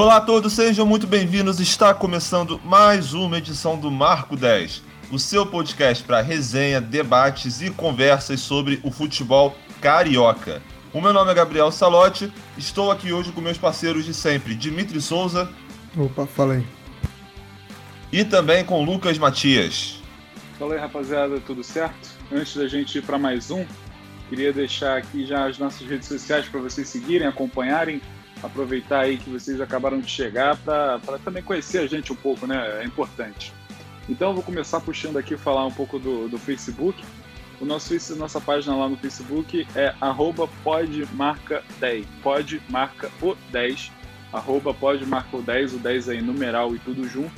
Olá a todos, sejam muito bem-vindos. Está começando mais uma edição do Marco 10, o seu podcast para resenha, debates e conversas sobre o futebol carioca. O meu nome é Gabriel Salotti, estou aqui hoje com meus parceiros de sempre, Dimitri Souza. Opa, fala aí. E também com Lucas Matias. Fala aí, rapaziada, tudo certo? Antes da gente ir para mais um, queria deixar aqui já as nossas redes sociais para vocês seguirem, acompanharem, aproveitar aí que vocês acabaram de chegar para também conhecer a gente um pouco, né? É importante. Então, eu vou começar puxando aqui falar um pouco do, do Facebook. O nosso, nossa página lá no Facebook é arroba podmarca10, podmarca o 10, arroba podmarca o 10, o 10 aí numeral e tudo junto.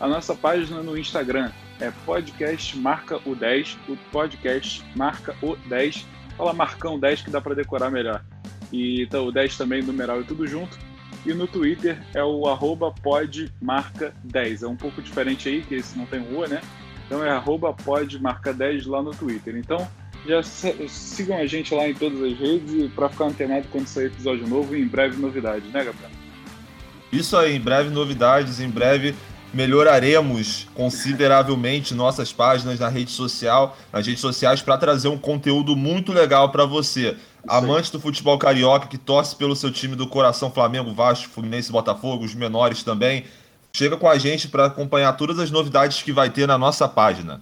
A nossa página no Instagram é podcast marca o 10, o podcast marca o 10, fala marcão 10 que dá para decorar melhor. E então, o 10 também numeral e tudo junto. E no Twitter é o arroba podmarca10. É um pouco diferente aí, que esse não tem rua, né? Então é arroba podmarca10 lá no Twitter. Então já sigam a gente lá em todas as redes para ficar antenado quando sair episódio novo e em breve novidades, né, Gabriel? Isso aí, em breve novidades, em breve melhoraremos consideravelmente nossas páginas na rede social, nas redes sociais para trazer um conteúdo muito legal para você. Amante do futebol carioca que torce pelo seu time do coração Flamengo, Vasco, Fluminense, Botafogo, os menores também. Chega com a gente para acompanhar todas as novidades que vai ter na nossa página.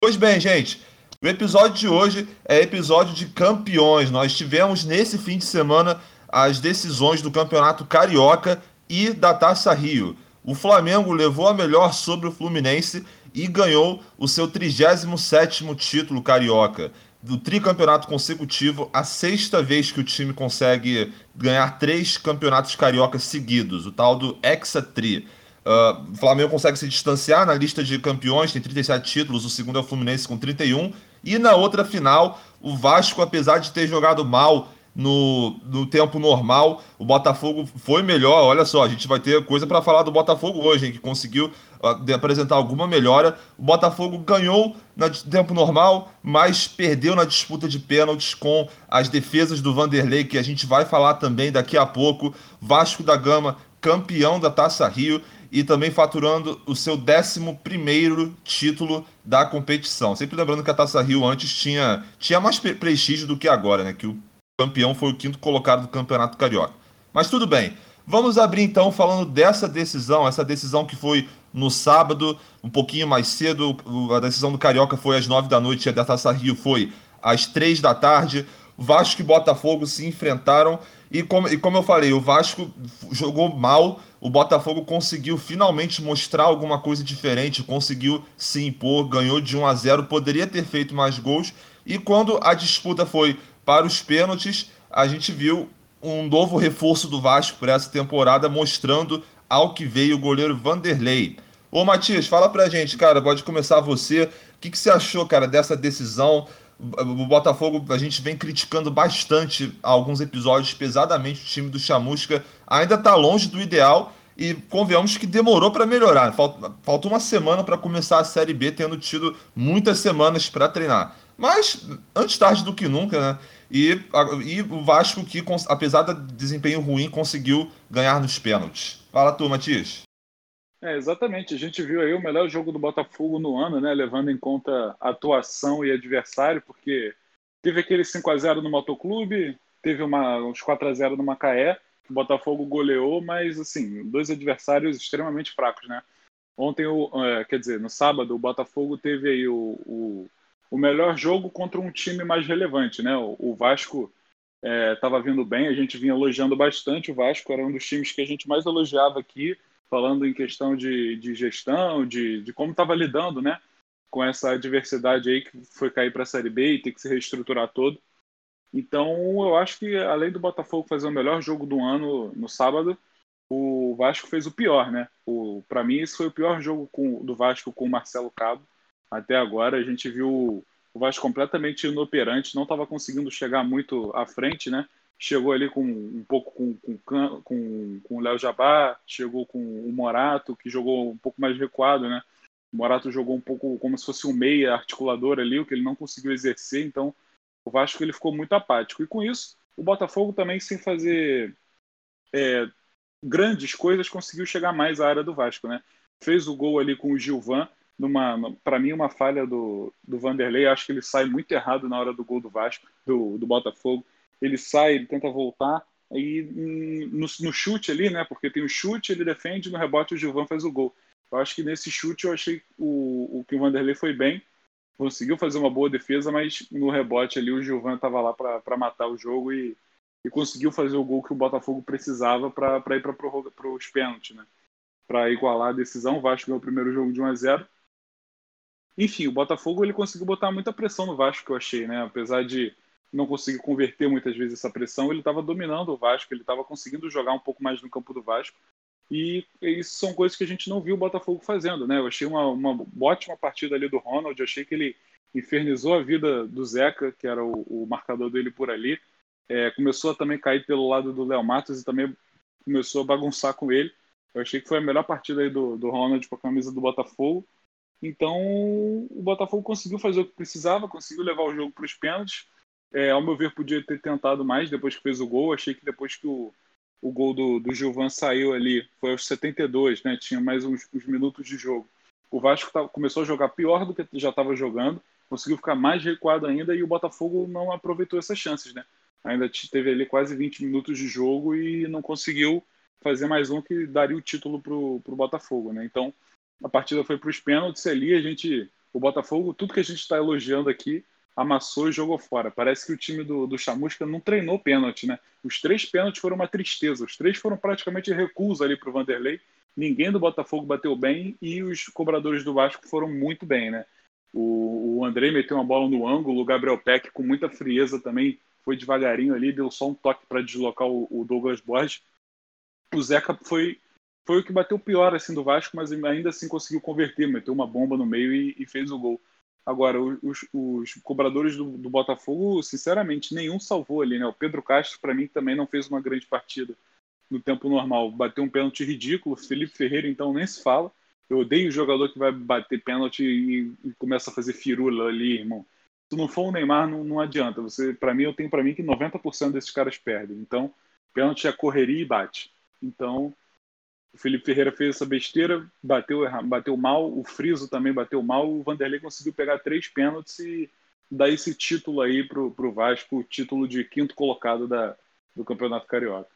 Pois bem, gente, o episódio de hoje é episódio de campeões. Nós tivemos nesse fim de semana as decisões do Campeonato Carioca e da Taça Rio. O Flamengo levou a melhor sobre o Fluminense e ganhou o seu 37º título carioca. Do tricampeonato consecutivo, a sexta vez que o time consegue ganhar três campeonatos cariocas seguidos, o tal do Hexa Tri. Uh, o Flamengo consegue se distanciar na lista de campeões, tem 37 títulos, o segundo é o Fluminense com 31. E na outra final, o Vasco, apesar de ter jogado mal no, no tempo normal, o Botafogo foi melhor. Olha só, a gente vai ter coisa para falar do Botafogo hoje, hein, que conseguiu uh, apresentar alguma melhora. O Botafogo ganhou no tempo normal, mas perdeu na disputa de pênaltis com as defesas do Vanderlei, que a gente vai falar também daqui a pouco. Vasco da Gama, campeão da Taça Rio e também faturando o seu 11 título da competição. Sempre lembrando que a Taça Rio antes tinha, tinha mais prestígio do que agora, né? Que o campeão foi o quinto colocado do Campeonato Carioca. Mas tudo bem. Vamos abrir então falando dessa decisão, essa decisão que foi no sábado, um pouquinho mais cedo. A decisão do Carioca foi às nove da noite e a da Taça Rio foi às três da tarde. Vasco e Botafogo se enfrentaram e como, e como eu falei, o Vasco jogou mal, o Botafogo conseguiu finalmente mostrar alguma coisa diferente, conseguiu se impor, ganhou de 1 a 0, poderia ter feito mais gols. E quando a disputa foi para os pênaltis, a gente viu um novo reforço do Vasco para essa temporada, mostrando ao que veio o goleiro Vanderlei. Ô Matias, fala pra gente, cara, pode começar você. O que, que você achou, cara, dessa decisão? o Botafogo, a gente vem criticando bastante alguns episódios pesadamente o time do Chamusca. Ainda está longe do ideal e convenhamos que demorou para melhorar. Faltou uma semana para começar a Série B, tendo tido muitas semanas para treinar. Mas antes tarde do que nunca, né? E, e o Vasco, que apesar do desempenho ruim, conseguiu ganhar nos pênaltis. Fala tu, Matias. É, exatamente. A gente viu aí o melhor jogo do Botafogo no ano, né? Levando em conta atuação e adversário, porque teve aquele 5 a 0 no Motoclube, teve uma, uns 4 a 0 no Macaé, o Botafogo goleou, mas assim, dois adversários extremamente fracos, né? Ontem, o, é, quer dizer, no sábado, o Botafogo teve aí o, o, o melhor jogo contra um time mais relevante, né? O, Vasco estava é, vindo bem, a gente vinha elogiando bastante o Vasco, era um dos times que a gente mais elogiava aqui falando em questão de, de gestão, de, de como estava lidando né, com essa adversidade aí que foi cair para a Série B e ter que se reestruturar todo. Então, eu acho que além do Botafogo fazer o melhor jogo do ano no sábado, o Vasco fez o pior, né? Para mim, esse foi o pior jogo com, do Vasco com o Marcelo Cabo até agora. A gente viu o Vasco completamente inoperante, não estava conseguindo chegar muito à frente, né? chegou ali com um pouco com, com, com, com o Léo Jabá, chegou com o Morato, que jogou um pouco mais recuado, né? O Morato jogou um pouco como se fosse um meia articulador ali, o que ele não conseguiu exercer, então o Vasco ele ficou muito apático. E com isso, o Botafogo também sem fazer é, grandes coisas, conseguiu chegar mais à área do Vasco, né? Fez o gol ali com o Gilvan, numa, para mim, uma falha do, do Vanderlei. Acho que ele sai muito errado na hora do gol do Vasco, do, do Botafogo. Ele sai, ele tenta voltar, aí no, no, chute ali, né? Porque tem o chute, ele defende, no rebote o Gilvan faz o gol. Eu acho que nesse chute eu achei o, o que o Vanderlei foi bem, conseguiu fazer uma boa defesa, mas no rebote ali o Gilvan estava lá para matar o jogo e, e conseguiu fazer o gol que o Botafogo precisava para ir para os pênaltis, né? Para igualar a decisão. O Vasco ganhou o primeiro jogo de 1 a 0 Enfim, o Botafogo ele conseguiu botar muita pressão no Vasco, que eu achei, né? Apesar de não conseguir converter muitas vezes essa pressão, ele estava dominando o Vasco, ele estava conseguindo jogar um pouco mais no campo do Vasco. E isso são coisas que a gente não viu o Botafogo fazendo, né? Eu achei uma, uma ótima partida ali do Ronald, eu achei que ele infernizou a vida do Zeca, que era o, o marcador dele por ali. É, começou a também cair pelo lado do Léo Matos e também começou a bagunçar com ele. Eu achei que foi a melhor partida aí do, do Ronald com a camisa do Botafogo. Então, o Botafogo conseguiu fazer o que precisava, conseguiu levar o jogo para os pênaltis. É, ao meu ver, podia ter tentado mais depois que fez o gol. Achei que depois que o, o gol do, do Gilvan saiu ali, foi aos 72, né? Tinha mais uns, uns minutos de jogo. O Vasco começou a jogar pior do que já estava jogando, conseguiu ficar mais recuado ainda e o Botafogo não aproveitou essas chances, né? Ainda teve ali quase 20 minutos de jogo e não conseguiu fazer mais um que daria o título para o Botafogo, né? Então a partida foi para os pênaltis ali, a gente, o Botafogo, tudo que a gente está elogiando aqui, amassou e jogou fora. Parece que o time do, do Chamusca não treinou pênalti, né? Os três pênaltis foram uma tristeza. Os três foram praticamente recuos ali para o Vanderlei. Ninguém do Botafogo bateu bem e os cobradores do Vasco foram muito bem, né? O, o André meteu uma bola no ângulo, o Gabriel Peck com muita frieza também foi devagarinho ali, deu só um toque para deslocar o, o, Douglas Borges. O Zeca foi foi o que bateu pior assim do Vasco, mas ainda assim conseguiu converter, meteu uma bomba no meio e, e fez o gol. Agora, os, os cobradores do, do, Botafogo, sinceramente, nenhum salvou ali, né? O Pedro Castro, para mim, também não fez uma grande partida no tempo normal. Bateu um pênalti ridículo. Felipe Ferreira, então, nem se fala. Eu odeio o jogador que vai bater pênalti e, e começa a fazer firula ali, irmão. Se não for o Neymar, não, não adianta. Você, para mim, eu tenho para mim que 90% desses caras perdem. Então, pênalti é correria e bate. Então, o Felipe Ferreira fez essa besteira, bateu, bateu mal, o Friso também bateu mal, o Vanderlei conseguiu pegar três pênaltis e dar esse título aí pro, pro Vasco, o título de quinto colocado da, do Campeonato Carioca.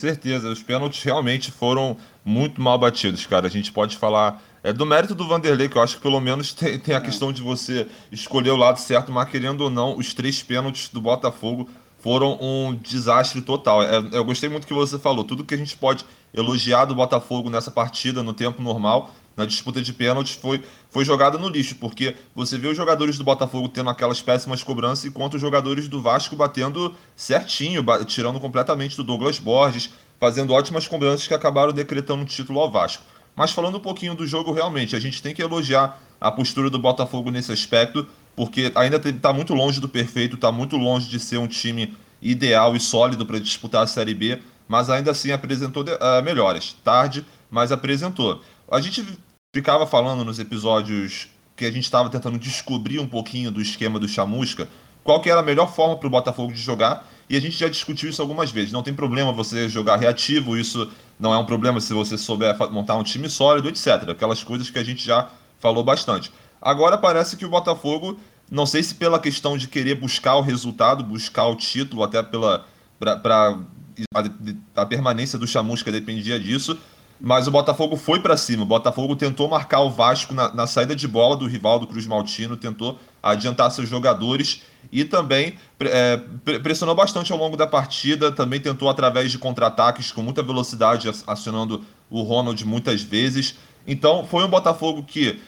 Certeza, os pênaltis realmente foram muito mal batidos, cara. A gente pode falar é do mérito do Vanderlei, que eu acho que pelo menos tem, tem a é. questão de você escolher o lado certo, mas querendo ou não, os três pênaltis do Botafogo foram um desastre total. É, eu gostei muito que você falou. Tudo que a gente pode elogiar do Botafogo nessa partida, no tempo normal, na disputa de pênaltis, foi, foi jogada no lixo, porque você vê os jogadores do Botafogo tendo aquelas péssimas cobranças, enquanto os jogadores do Vasco batendo certinho, tirando completamente do Douglas Borges, fazendo ótimas cobranças que acabaram decretando o título ao Vasco. Mas falando um pouquinho do jogo, realmente, a gente tem que elogiar a postura do Botafogo nesse aspecto porque ainda está muito longe do perfeito, está muito longe de ser um time ideal e sólido para disputar a Série B, mas ainda assim apresentou uh, melhores. Tarde, mas apresentou. A gente ficava falando nos episódios que a gente estava tentando descobrir um pouquinho do esquema do Chamusca, qual que era a melhor forma para o Botafogo de jogar, e a gente já discutiu isso algumas vezes. Não tem problema você jogar reativo, isso não é um problema se você souber montar um time sólido, etc. Aquelas coisas que a gente já falou bastante. Agora parece que o Botafogo, não sei se pela questão de querer buscar o resultado, buscar o título, até pela para a, a, permanência do Chamusca dependia disso, mas o Botafogo foi para cima. O Botafogo tentou marcar o Vasco na, na, saída de bola do rival do Cruz Maltino, tentou adiantar seus jogadores e também é, pressionou bastante ao longo da partida. Também tentou através de contra-ataques com muita velocidade, acionando o Ronald muitas vezes. Então foi um Botafogo que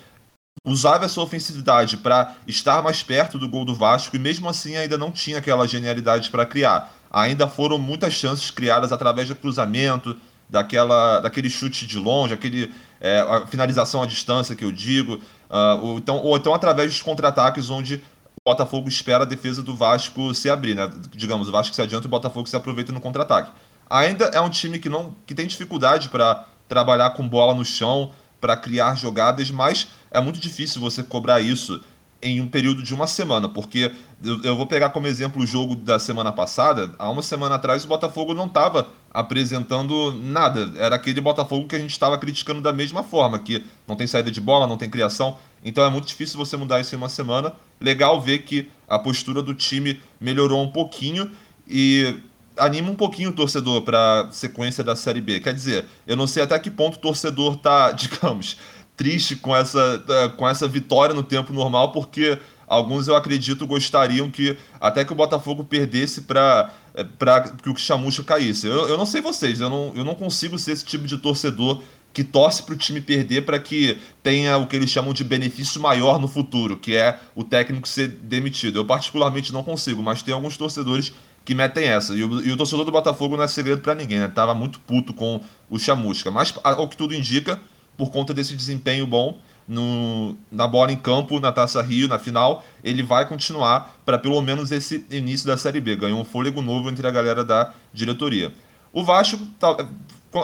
usava essa ofensividade para estar mais perto do gol do Vasco e mesmo assim ainda não tinha aquela genialidade para criar. Ainda foram muitas chances criadas através do cruzamento, daquela, daquele chute de longe, aquele é, a finalização à distância que eu digo, uh, ou, então, ou então através dos contra-ataques onde o Botafogo espera a defesa do Vasco se abrir, né? Digamos, o Vasco se adianta e o Botafogo se aproveita no contra-ataque. Ainda é um time que não que tem dificuldade para trabalhar com bola no chão, para criar jogadas, mas é muito difícil você cobrar isso em um período de uma semana, porque eu, eu, vou pegar como exemplo o jogo da semana passada. Há uma semana atrás o Botafogo não estava apresentando nada. Era aquele Botafogo que a gente estava criticando da mesma forma, que não tem saída de bola, não tem criação. Então é muito difícil você mudar isso em uma semana. Legal ver que a postura do time melhorou um pouquinho e anima um pouquinho o torcedor para sequência da Série B. Quer dizer, eu não sei até que ponto o torcedor tá, digamos, triste com essa, é, com essa vitória no tempo normal, porque alguns eu acredito gostariam que até que o Botafogo perdesse para é, que o Chamucho caísse. Eu, eu não sei vocês, eu não, eu não consigo ser esse tipo de torcedor que torce para o time perder para que tenha o que eles chamam de benefício maior no futuro, que é o técnico ser demitido. Eu particularmente não consigo, mas tem alguns torcedores que metem essa. E o, e o torcedor do Botafogo não é segredo para ninguém, né? Tava muito puto com o Chamusca. Mas, ao que tudo indica, por conta desse desempenho bom no, na bola em campo, na Taça Rio, na final, ele vai continuar para pelo menos esse início da Série B. Ganhou um fôlego novo entre a galera da diretoria. O Vasco, tá,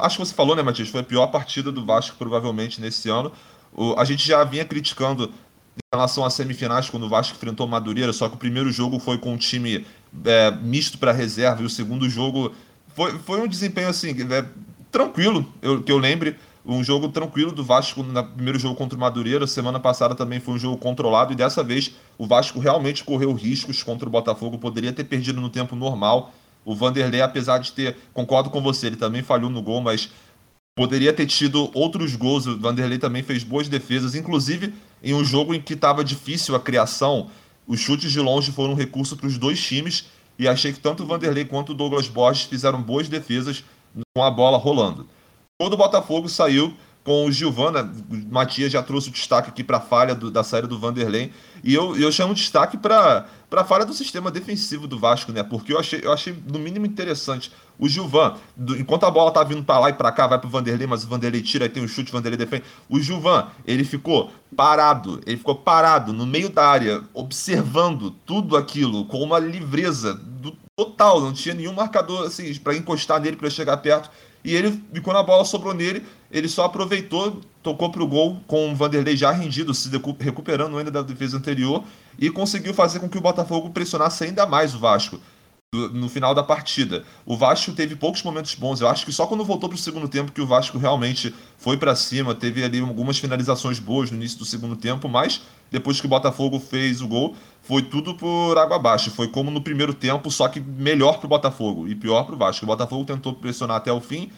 acho que você falou, né, Matias? Foi a pior partida do Vasco, provavelmente, nesse ano. O, a gente já vinha criticando em relação às semifinais, quando o Vasco enfrentou o Madureira, só que o primeiro jogo foi com um time é, misto para reserva, e o segundo jogo foi, foi um desempenho assim, é, tranquilo, eu, que eu lembre um jogo tranquilo do Vasco no primeiro jogo contra o Madureira. Semana passada também foi um jogo controlado e dessa vez o Vasco realmente correu riscos contra o Botafogo. Poderia ter perdido no tempo normal. O Vanderlei, apesar de ter, concordo com você, ele também falhou no gol, mas poderia ter tido outros gols. O Vanderlei também fez boas defesas, inclusive em um jogo em que estava difícil a criação. Os chutes de longe foram um recurso para os dois times e achei que tanto o Vanderlei quanto o Douglas Borges fizeram boas defesas com a bola rolando. Todo o Botafogo saiu com o Gilvana. O Matias já trouxe o destaque aqui para a falha do, da saída do Vanderlei. E eu, eu chamo destaque para a falha do sistema defensivo do Vasco, né? Porque eu achei, eu achei no mínimo interessante. O Gilvan, do, enquanto a bola tá vindo para lá e para cá, vai pro Vanderlei, mas o Vanderlei tira e tem um chute, o Vanderlei defende. O Gilvan, ele ficou parado, ele ficou parado no meio da área, observando tudo aquilo com uma livreza do, total. Não tinha nenhum marcador assim para encostar nele para chegar perto e ele, e quando a bola sobrou nele, ele só aproveitou, tocou para o gol com o Vanderlei já rendido, se recuperando ainda da defesa anterior e conseguiu fazer com que o Botafogo pressionasse ainda mais o Vasco no final da partida. O Vasco teve poucos momentos bons. Eu acho que só quando voltou para o segundo tempo que o Vasco realmente foi para cima, teve ali algumas finalizações boas no início do segundo tempo, mas depois que o Botafogo fez o gol, foi tudo por água abaixo. Foi como no primeiro tempo, só que melhor para o Botafogo e pior para o Vasco. O Botafogo tentou pressionar até o fim,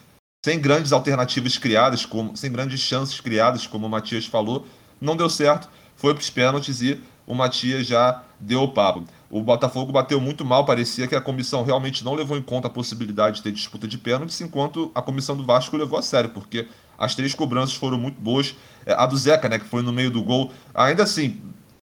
sem grandes alternativas criadas, como, sem grandes chances criadas, como o Matias falou. Não deu certo, foi para os pênaltis e o Matias já deu o papo. O Botafogo bateu muito mal, parecia que a comissão realmente não levou em conta a possibilidade de ter disputa de pênaltis, enquanto a comissão do Vasco levou a sério, porque as três cobranças foram muito boas. É, a do Zeca, né, que foi no meio do gol, ainda assim,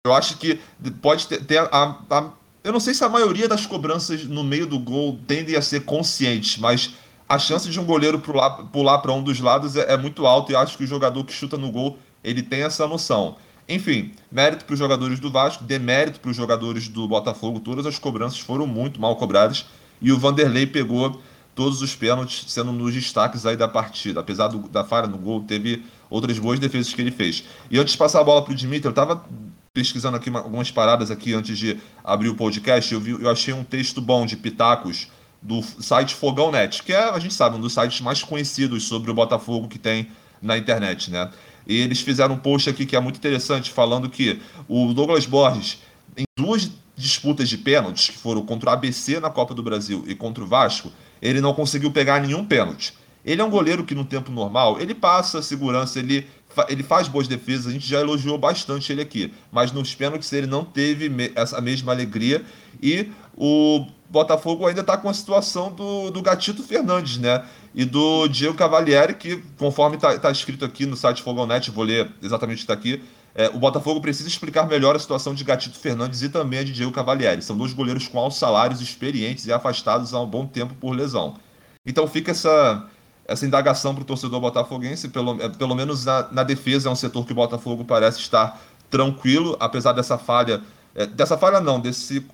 eu acho que pode ter, ter a, a, Eu não sei se a maioria das cobranças no meio do gol tendem a ser conscientes, mas a chance de um goleiro pular, para um dos lados é, é muito alta e acho que o jogador que chuta no gol ele tem essa noção. Enfim, mérito para os jogadores do Vasco, demérito para os jogadores do Botafogo. Todas as cobranças foram muito mal cobradas e o Vanderlei pegou todos os pênaltis, sendo dos destaques aí da partida. Apesar do, da falha no gol, teve outras boas defesas que ele fez. E antes de passar a bola para o Dimitri, eu estava pesquisando aqui uma, algumas paradas aqui antes de abrir o podcast, eu, vi, eu achei um texto bom de pitacos do site Fogão Net, que é, a gente sabe, um dos sites mais conhecidos sobre o Botafogo que tem na internet, né? E eles fizeram um post aqui que é muito interessante, falando que o Douglas Borges, em duas disputas de pênaltis, que foram contra o ABC na Copa do Brasil e contra o Vasco, ele não conseguiu pegar nenhum pênalti. Ele é um goleiro que no tempo normal, ele passa segurança, ele ele faz boas defesas, a gente já elogiou bastante ele aqui, mas nos pênaltis ele não teve essa mesma alegria e o Botafogo ainda está com a situação do, do Gatito Fernandes, né? E do Diego Cavalieri, que conforme está tá escrito aqui no site Fogonet, vou ler exatamente o que está aqui, é, o Botafogo precisa explicar melhor a situação de Gatito Fernandes e também a de Diego Cavalieri. São dois goleiros com altos salários, experientes e afastados há um bom tempo por lesão. Então fica essa, essa indagação para o torcedor botafoguense, pelo, é, pelo menos na, na, defesa é um setor que o Botafogo parece estar tranquilo, apesar dessa falha, é, dessa falha não, desse,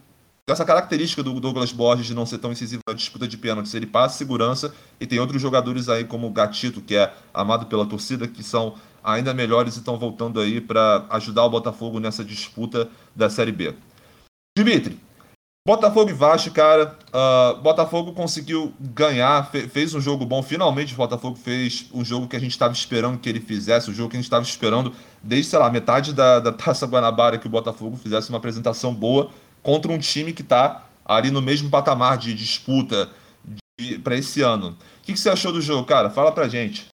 dessa característica do Douglas Borges de não ser tão incisivo na disputa de pênaltis, ele passa segurança e tem outros jogadores aí como o Gatito, que é amado pela torcida, que são ainda melhores e estão voltando aí para ajudar o Botafogo nessa disputa da Série B. Dimitri, Botafogo e Vasco, cara. Uh, Botafogo conseguiu ganhar, fe fez um jogo bom. Finalmente o Botafogo fez um jogo que a gente estava esperando que ele fizesse, o um jogo que a gente estava esperando desde, sei lá, metade da, da Taça Guanabara que o Botafogo fizesse uma apresentação boa contra um time que está ali no mesmo patamar de disputa para esse ano. O que, que, você achou do jogo, cara? Fala pra gente.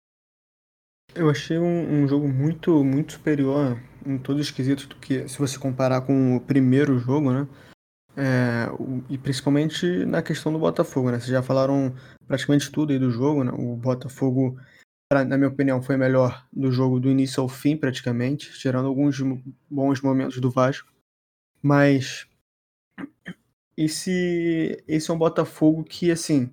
Eu achei um, um jogo muito, muito superior em todos os quesitos do que se você comparar com o primeiro jogo, né? É, e principalmente na questão do Botafogo, né? Vocês já falaram praticamente tudo aí do jogo, né? O Botafogo, pra, na minha opinião, foi melhor do jogo do início ao fim, praticamente, tirando alguns bons momentos do Vasco. Mas esse, esse é um Botafogo que, assim,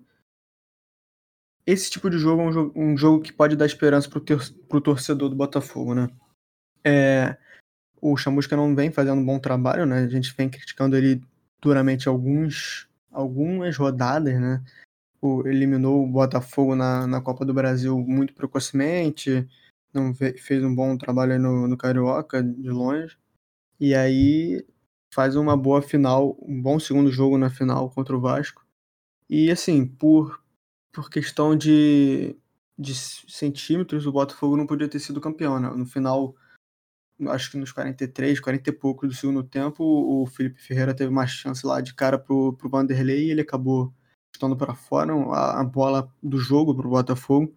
esse tipo de jogo é um jogo, um jogo que pode dar esperança pro, pro torcedor do Botafogo, né? É, o Chamusca não vem fazendo um bom trabalho, né? A gente vem criticando ele duramente alguns, algumas rodadas, né? O, eliminou o Botafogo na, na Copa do Brasil muito precocemente, não fez um bom trabalho no, no Carioca, de longe. E aí faz uma boa final, um bom segundo jogo na final contra o Vasco. E assim, por, por questão de, de centímetros, o Botafogo não podia ter sido campeão, né? No final acho que nos 43, 40 e poucos do segundo tempo, o Felipe Ferreira teve uma chance lá de cara pro, pro Vanderlei e ele acabou estando para fora a, a, bola do jogo pro Botafogo,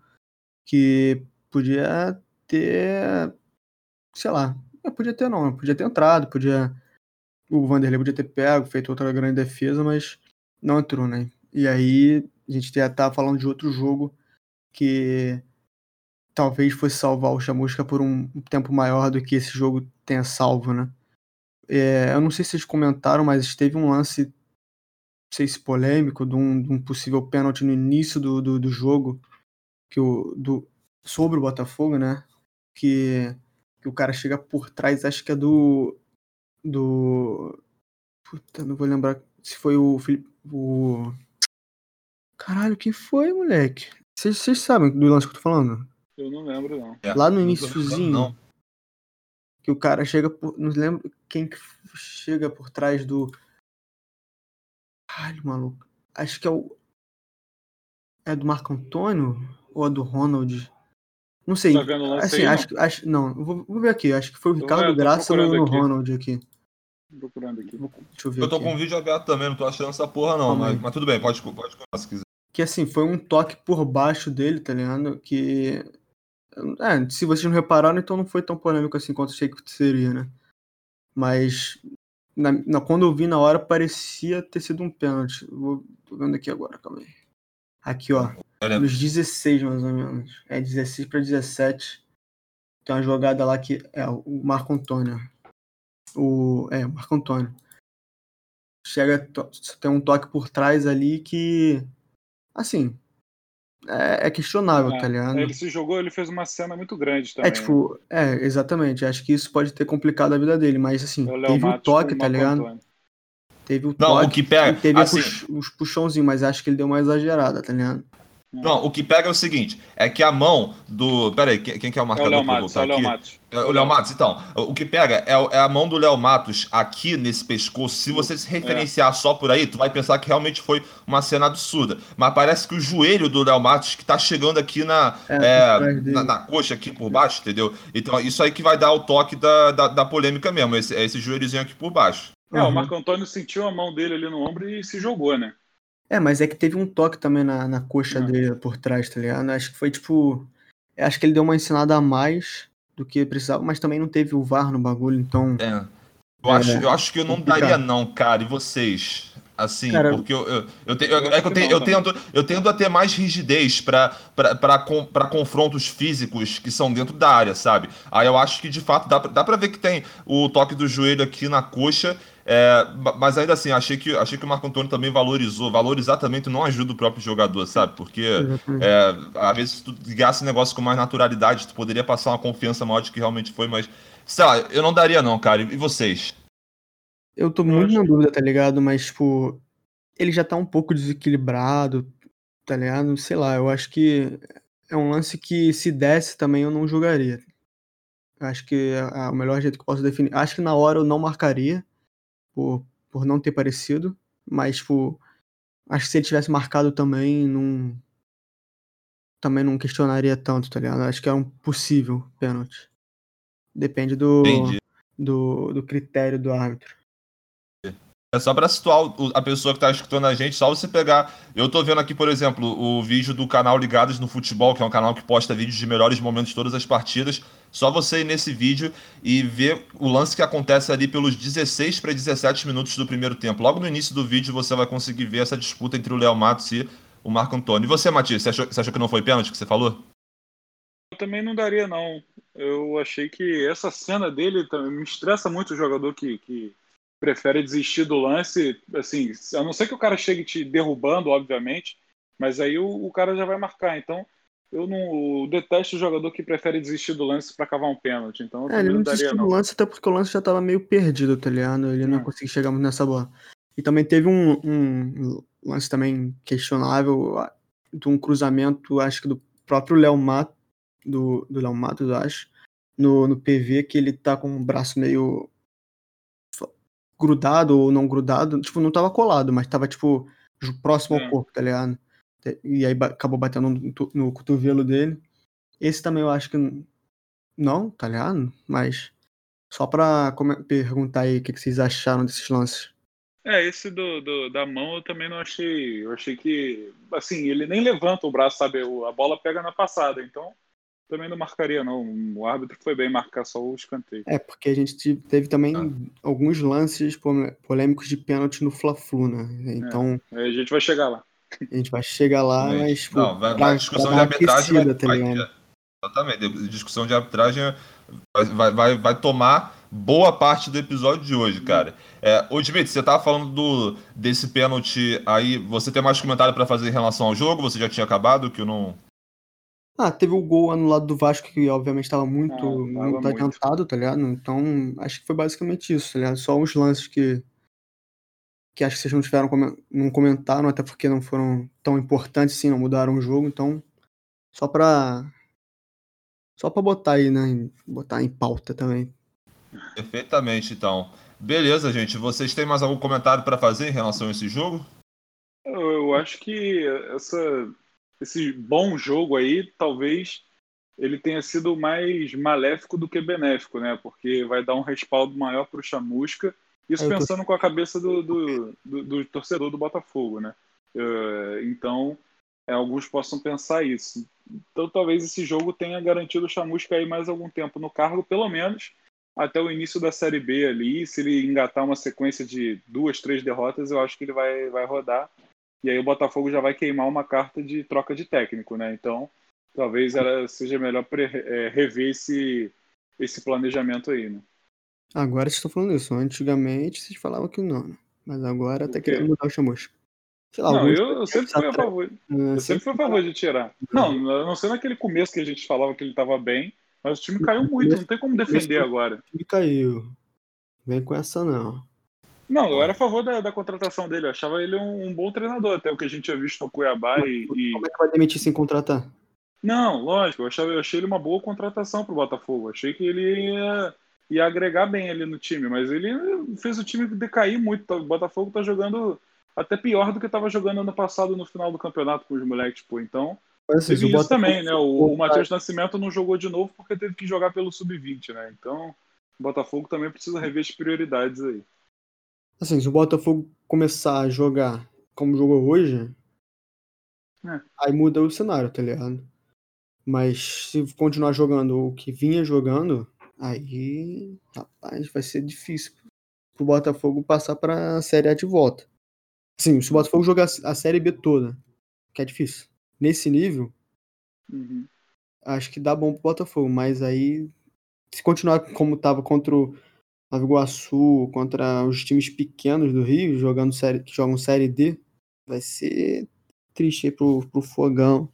que podia ter, sei lá, podia ter não, podia ter entrado, podia o Vanderlei podia ter pego, feito outra grande defesa, mas não entrou, né? E aí a gente já tá falando de outro jogo que talvez fosse salvar o Chamusca por um tempo maior do que esse jogo tenha salvo, né? É, eu não sei se vocês comentaram, mas teve um lance, não sei se polêmico, de um, de um possível pênalti no início do, do, do, jogo que o, do, sobre o Botafogo, né? Que, que o cara chega por trás, acho que é do. do. Puta, não vou lembrar se foi o Felipe. O... Caralho, quem foi, moleque? Vocês sabem do lance que eu tô falando? Eu não lembro, não. É, Lá no iníciozinho, não. que o cara chega por. Não lembro quem que chega por trás do. Caralho, maluco. Acho que é o. É do Marco Antônio? Ou é do Ronald? Não sei. Tá vendo assim, aí, acho, não? acho Não, vou, vou, ver aqui. Acho que foi o Ricardo Graça no, no Ronald aqui. Procurando aqui. Deixa eu ver. Eu tô aqui. com o vídeo aberto também, não tô achando essa porra, não. Mas, mas, tudo bem, pode, pode se quiser. Que assim, foi um toque por baixo dele, tá ligado? Que é, se vocês não repararam, então não foi tão polêmico assim quanto achei que seria, né? Mas na, na, quando eu vi na hora, parecia ter sido um pênalti. Vou, tô vendo aqui agora, calma aí. Aqui, ó. Nos 16, mais ou menos. É 16 para 17. Tem uma jogada lá que é o Marco Antônio. O, é, o Marco Antônio. Chega, tem um toque por trás ali que. Assim, é, é questionável, é, tá ligado? Ele se jogou, ele fez uma cena muito grande é, também. É tipo, é, exatamente. Acho que isso pode ter complicado a vida dele, mas assim, teve o toque, tá ligado? Teve o toque. Não, o que pega. Teve assim, os puxãozinhos, mas acho que ele deu uma exagerada, tá ligado? Não, o que pega é o seguinte: é que a mão do. Pera aí, quem, que é o marcador? É o Léo Matos, é o Léo Matos. É o Léo Matos, então. O que pega é, é a mão do Léo Matos aqui nesse pescoço. Se você se referenciar é. só por aí, tu vai pensar que realmente foi uma cena absurda. Mas parece que o joelho do Léo Matos que tá chegando aqui na, é, é na, na, coxa, aqui por baixo, entendeu? Então, isso aí que vai dar o toque da, da, da polêmica mesmo, esse, esse joelhozinho aqui por baixo. É, uhum. o Marco Antônio sentiu a mão dele ali no ombro e se jogou, né? É, mas é que teve um toque também na, na coxa é. dele por trás, tá ligado? Acho que foi tipo. Acho que ele deu uma ensinada a mais do que precisava, mas também não teve o VAR no bagulho, então. É. Eu, é, acho, eu acho que eu não complicado. daria, não, cara. E vocês? Assim, Cara, porque eu, eu, eu, te, eu, é que eu, tenho, eu, tento, eu tendo a ter mais rigidez para confrontos físicos que são dentro da área, sabe? Aí eu acho que de fato dá, dá pra ver que tem o toque do joelho aqui na coxa é, mas ainda assim, achei que, achei que o Marco Antônio também valorizou. Valorizar também tu não ajuda o próprio jogador, sabe? Porque é, às vezes se tu ligasse o negócio com mais naturalidade, tu poderia passar uma confiança maior de que realmente foi, mas sei lá, eu não daria não, cara. E vocês? Eu tô muito na dúvida, tá ligado? Mas, tipo, ele já tá um pouco desequilibrado, tá ligado? Sei lá, eu acho que é um lance que se desse também eu não jogaria. Eu acho que é o melhor jeito que eu posso definir. Acho que na hora eu não marcaria, por, por não ter parecido, mas, tipo, acho que se ele tivesse marcado também, não. Também não questionaria tanto, tá ligado? Acho que é um possível pênalti. Depende do, do, do critério do árbitro. É só para situar a pessoa que tá escutando a gente, só você pegar. Eu tô vendo aqui, por exemplo, o vídeo do canal Ligados no Futebol, que é um canal que posta vídeos de melhores momentos de todas as partidas. Só você ir nesse vídeo e ver o lance que acontece ali pelos 16 para 17 minutos do primeiro tempo. Logo no início do vídeo você vai conseguir ver essa disputa entre o Léo Matos e o Marco Antônio. E você, Matias, você achou, você achou que não foi pênalti que você falou? Eu também não daria, não. Eu achei que essa cena dele me estressa muito o jogador que, que prefere desistir do lance, assim, a não ser que o cara chegue te derrubando, obviamente, mas aí o, o cara já vai marcar. Então, eu não eu detesto o jogador que prefere desistir do lance para cavar um pênalti. Então, é, ele não desistiu do lance até porque o lance já tava meio perdido, tá ligado? Ele não é. conseguiu chegar muito nessa bola. E também teve um, um lance também questionável de um cruzamento, acho que do próprio Léo Mato, do, do Léo Matos, acho, no, no PV, que ele tá com o braço meio grudado ou não grudado, tipo, não tava colado, mas tava, tipo, próximo ao é. corpo, tá ligado? E aí acabou batendo no, no, cotovelo dele. Esse também eu acho que não, tá ligado? Mas só pra perguntar aí o que, que vocês acharam desses lances. É, esse do, do, da mão eu também não achei. Eu achei que, assim, ele nem levanta o braço, sabe? A bola pega na passada, então também não marcaria, não. O árbitro foi bem marcar só o escanteio. É, porque a gente teve também ah. alguns lances polêmicos de pênalti no Fla-Flu, né? Então. É, a gente vai chegar lá. A gente vai chegar lá, mas. mas tipo, não, vai, vai discussão de arbitragem. Vai, tá vai, exatamente. Discussão de arbitragem vai, vai, vai tomar boa parte do episódio de hoje, cara. É, ô, Dmitry, você tava falando do, desse pênalti aí. Você tem mais comentário para fazer em relação ao jogo? Você já tinha acabado? Que eu não. Ah, teve o gol anulado do Vasco, que obviamente estava muito, ah, muito adiantado, tá ligado? Então, acho que foi basicamente isso, tá ligado? Só uns lances que. Que acho que vocês não tiveram. não comentaram, até porque não foram tão importantes assim, não mudaram o jogo, então. Só pra. Só pra botar aí, né? Botar em pauta também. Perfeitamente, então. Beleza, gente. Vocês têm mais algum comentário para fazer em relação a esse jogo? Eu acho que essa esse bom jogo aí, talvez ele tenha sido mais maléfico do que benéfico, né? Porque vai dar um respaldo maior para o Chamusca. Isso pensando com a cabeça do, do, do, do, torcedor do Botafogo, né? Uh, então, é, alguns possam pensar isso. Então, talvez esse jogo tenha garantido o Chamusca aí mais algum tempo no cargo, pelo menos até o início da Série B ali. Se ele engatar uma sequência de duas, três derrotas, eu acho que ele vai, vai rodar. E aí o Botafogo já vai queimar uma carta de troca de técnico, né? Então, talvez ela seja melhor é, rever esse, esse planejamento aí, né? Agora vocês estão falando isso. Antigamente vocês falavam que não, né? Mas agora até querendo mudar o chamusco. Sei lá, não, eu, eu sempre fui a favor. Eu sempre fui a favor de tirar. Não, não sei naquele começo que a gente falava que ele estava bem, mas o time caiu muito, não tem como defender agora. O time caiu. Vem com essa não. Não, eu era a favor da, da contratação dele. Eu achava ele um, um, bom treinador, até o que a gente tinha visto no Cuiabá. E, e... Como é que vai demitir sem contratar? Não, lógico. Eu, achava, eu achei ele uma boa contratação pro Botafogo. achei que ele ia, ia agregar bem ali no time, mas ele fez o time decair muito. O Botafogo tá jogando até pior do que estava jogando ano passado no final do campeonato com os moleques, pô. Então, assim, teve isso também, né? O, o Matheus Nascimento não jogou de novo porque teve que jogar pelo sub-20, né? Então, o Botafogo também precisa rever as prioridades aí. Assim, se o Botafogo começar a jogar como jogou hoje, é. aí muda o cenário, tá ligado? Mas se continuar jogando o que vinha jogando, aí, rapaz, vai ser difícil pro Botafogo passar pra Série A de volta. Sim, se o Botafogo jogar a Série B toda, que é difícil, nesse nível, uhum. acho que dá bom pro Botafogo, mas aí, se continuar como tava contra o Nova Iguaçu contra os times pequenos do Rio, jogando série, que jogam Série D, vai ser triste aí pro, pro Fogão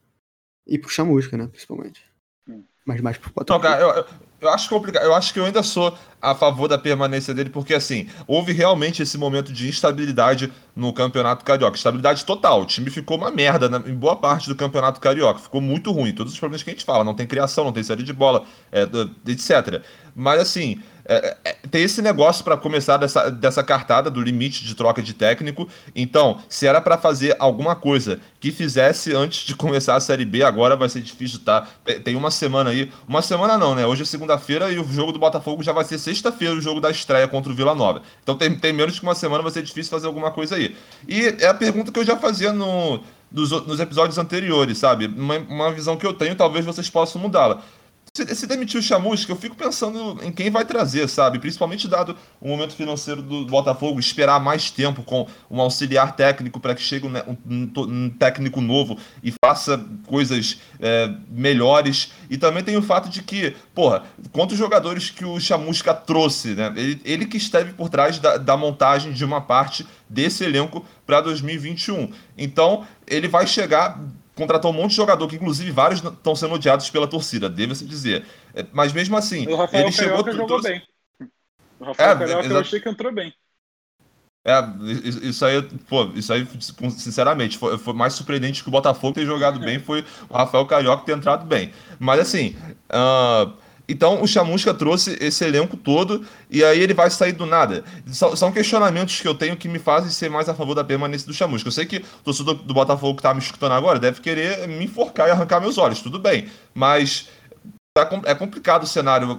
e pro Chamusca, né, principalmente. Hum. Mas mais pro Botafogo. Não, cara, eu, eu acho complicado. Eu acho que eu ainda sou a favor da permanência dele, porque assim, houve realmente esse momento de instabilidade no Campeonato Carioca. Estabilidade total. O time ficou uma merda em boa parte do Campeonato Carioca. Ficou muito ruim. Todos os problemas que a gente fala. Não tem criação, não tem série de bola, é, etc. Mas assim, é, é, tem esse negócio para começar dessa, dessa cartada do limite de troca de técnico. Então, se era para fazer alguma coisa que fizesse antes de começar a Série B, agora vai ser difícil, tá? Tem uma semana aí. Uma semana não, né? Hoje é segunda-feira e o jogo do Botafogo já vai ser sexta-feira, o jogo da estreia contra o Vila Nova. Então tem, tem menos que uma semana, vai ser difícil fazer alguma coisa aí. E é a pergunta que eu já fazia no, nos, episódios anteriores, sabe? Uma, uma visão que eu tenho, talvez vocês possam mudá-la. Se, demitir o Chamusca, eu fico pensando em quem vai trazer, sabe? Principalmente dado o momento financeiro do Botafogo, esperar mais tempo com um auxiliar técnico para que chegue um, um, um, técnico novo e faça coisas é, melhores. E também tem o fato de que, porra, quantos jogadores que o Chamusca trouxe, né? Ele, ele que esteve por trás da, da montagem de uma parte desse elenco para 2021. Então, ele vai chegar contratou um monte de jogador, que inclusive vários estão sendo odiados pela torcida, deve-se dizer. É, mas mesmo assim, o Rafael ele chegou. jogou bem. O Rafael é, Carioca eu achei que entrou bem. É, isso aí, pô, isso aí, sinceramente, foi, foi, mais surpreendente que o Botafogo ter jogado bem, foi o Rafael Carioca ter entrado bem. Mas assim, uh, então o Chamusca trouxe esse elenco todo e aí ele vai sair do nada. São, questionamentos que eu tenho que me fazem ser mais a favor da permanência do Chamusca. Eu sei que o torcedor do Botafogo que tá me escutando agora deve querer me enforcar e arrancar meus olhos, tudo bem. Mas tá é complicado o cenário.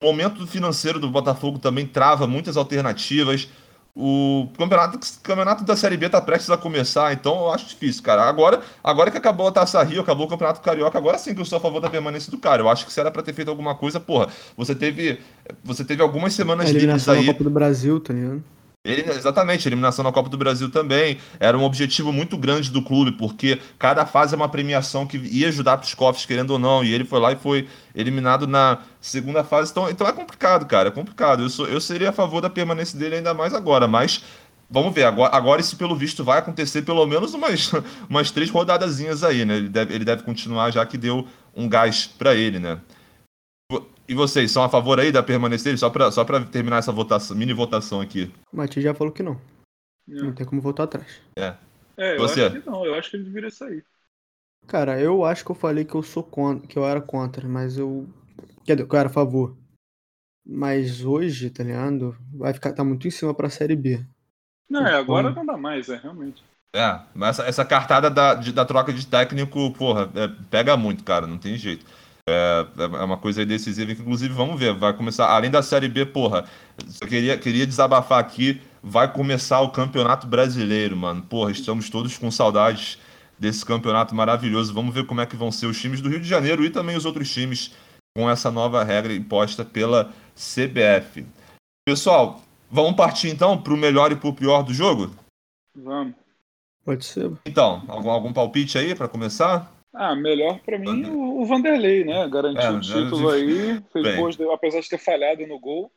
O momento financeiro do Botafogo também trava muitas alternativas. O campeonato, campeonato da Série B tá prestes a começar, então eu acho difícil, cara. Agora, agora que acabou a Taça Rio, acabou o Campeonato Carioca, agora sim que eu sou a favor da permanência do cara. Eu acho que se era pra ter feito alguma coisa, porra, você teve, você teve algumas semanas livres aí. Copa do Brasil, tá ligado? Ele, exatamente, eliminação na Copa do Brasil também. Era um objetivo muito grande do clube, porque cada fase é uma premiação que ia ajudar os cofres, querendo ou não. E ele foi lá e foi eliminado na segunda fase. Então, então é complicado, cara. É complicado. Eu, sou, eu seria a favor da permanência dele ainda mais agora, mas. Vamos ver, agora, agora isso pelo visto vai acontecer pelo menos umas, umas três rodadazinhas aí, né? Ele deve, ele deve continuar já que deu um gás para ele, né? E vocês são a favor aí da permanência dele? Só pra, só pra terminar essa votação, mini votação aqui. O Mati já falou que não. Não, não tem como votar atrás. É. É, eu Você? acho que não. Eu acho que ele deveria sair. Cara, eu acho que eu falei que eu sou contra, que eu era contra, mas eu. Quer dizer, que eu era a favor. Mas hoje, tá ligado? Vai ficar tá muito em cima pra série B. Não, é, agora não dá mais, é realmente. É, mas essa, essa cartada da, de, da troca de técnico, porra, é, pega muito, cara, não tem jeito. É, é uma coisa decisiva que, inclusive, vamos ver, vai começar, além da Série B, porra, eu queria, queria desabafar aqui, vai começar o Campeonato Brasileiro, mano. Porra, estamos todos com saudades desse campeonato maravilhoso. Vamos ver como é que vão ser os times do Rio de Janeiro e também os outros times com essa nova regra imposta pela CBF. Pessoal, vamos partir então para o melhor e para o pior do jogo? Vamos. Pode ser. Então, algum, algum palpite aí para começar? Ah, melhor para mim o Vanderlei, né? Garantiu é, o título aí, fez boas, apesar de ter falhado no gol,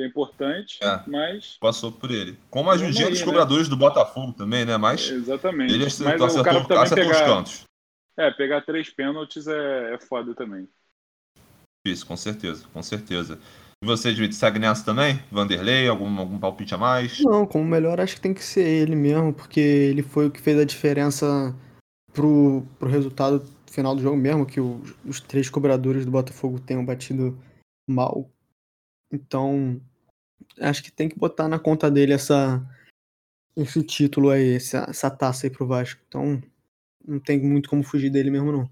é importante, é, mas passou por ele. Como a ajudinha dos né? cobradores do Botafogo também, né? Mas exatamente. Ele acertou, mas o cara acertou, também acertou pegar, os cantos. É, pegar três pênaltis é, é foda também. Isso, com certeza, com certeza. E você, David, segue nessa também? Vanderlei, algum, algum palpite a mais? Não, como melhor acho que tem que ser ele mesmo, porque ele foi o que fez a diferença pro, pro resultado final do jogo, mesmo que o, os três cobradores do Botafogo tenham batido mal. Então, acho que tem que botar na conta dele essa esse título aí, essa, essa taça aí pro Vasco. Então, não tem muito como fugir dele mesmo, não.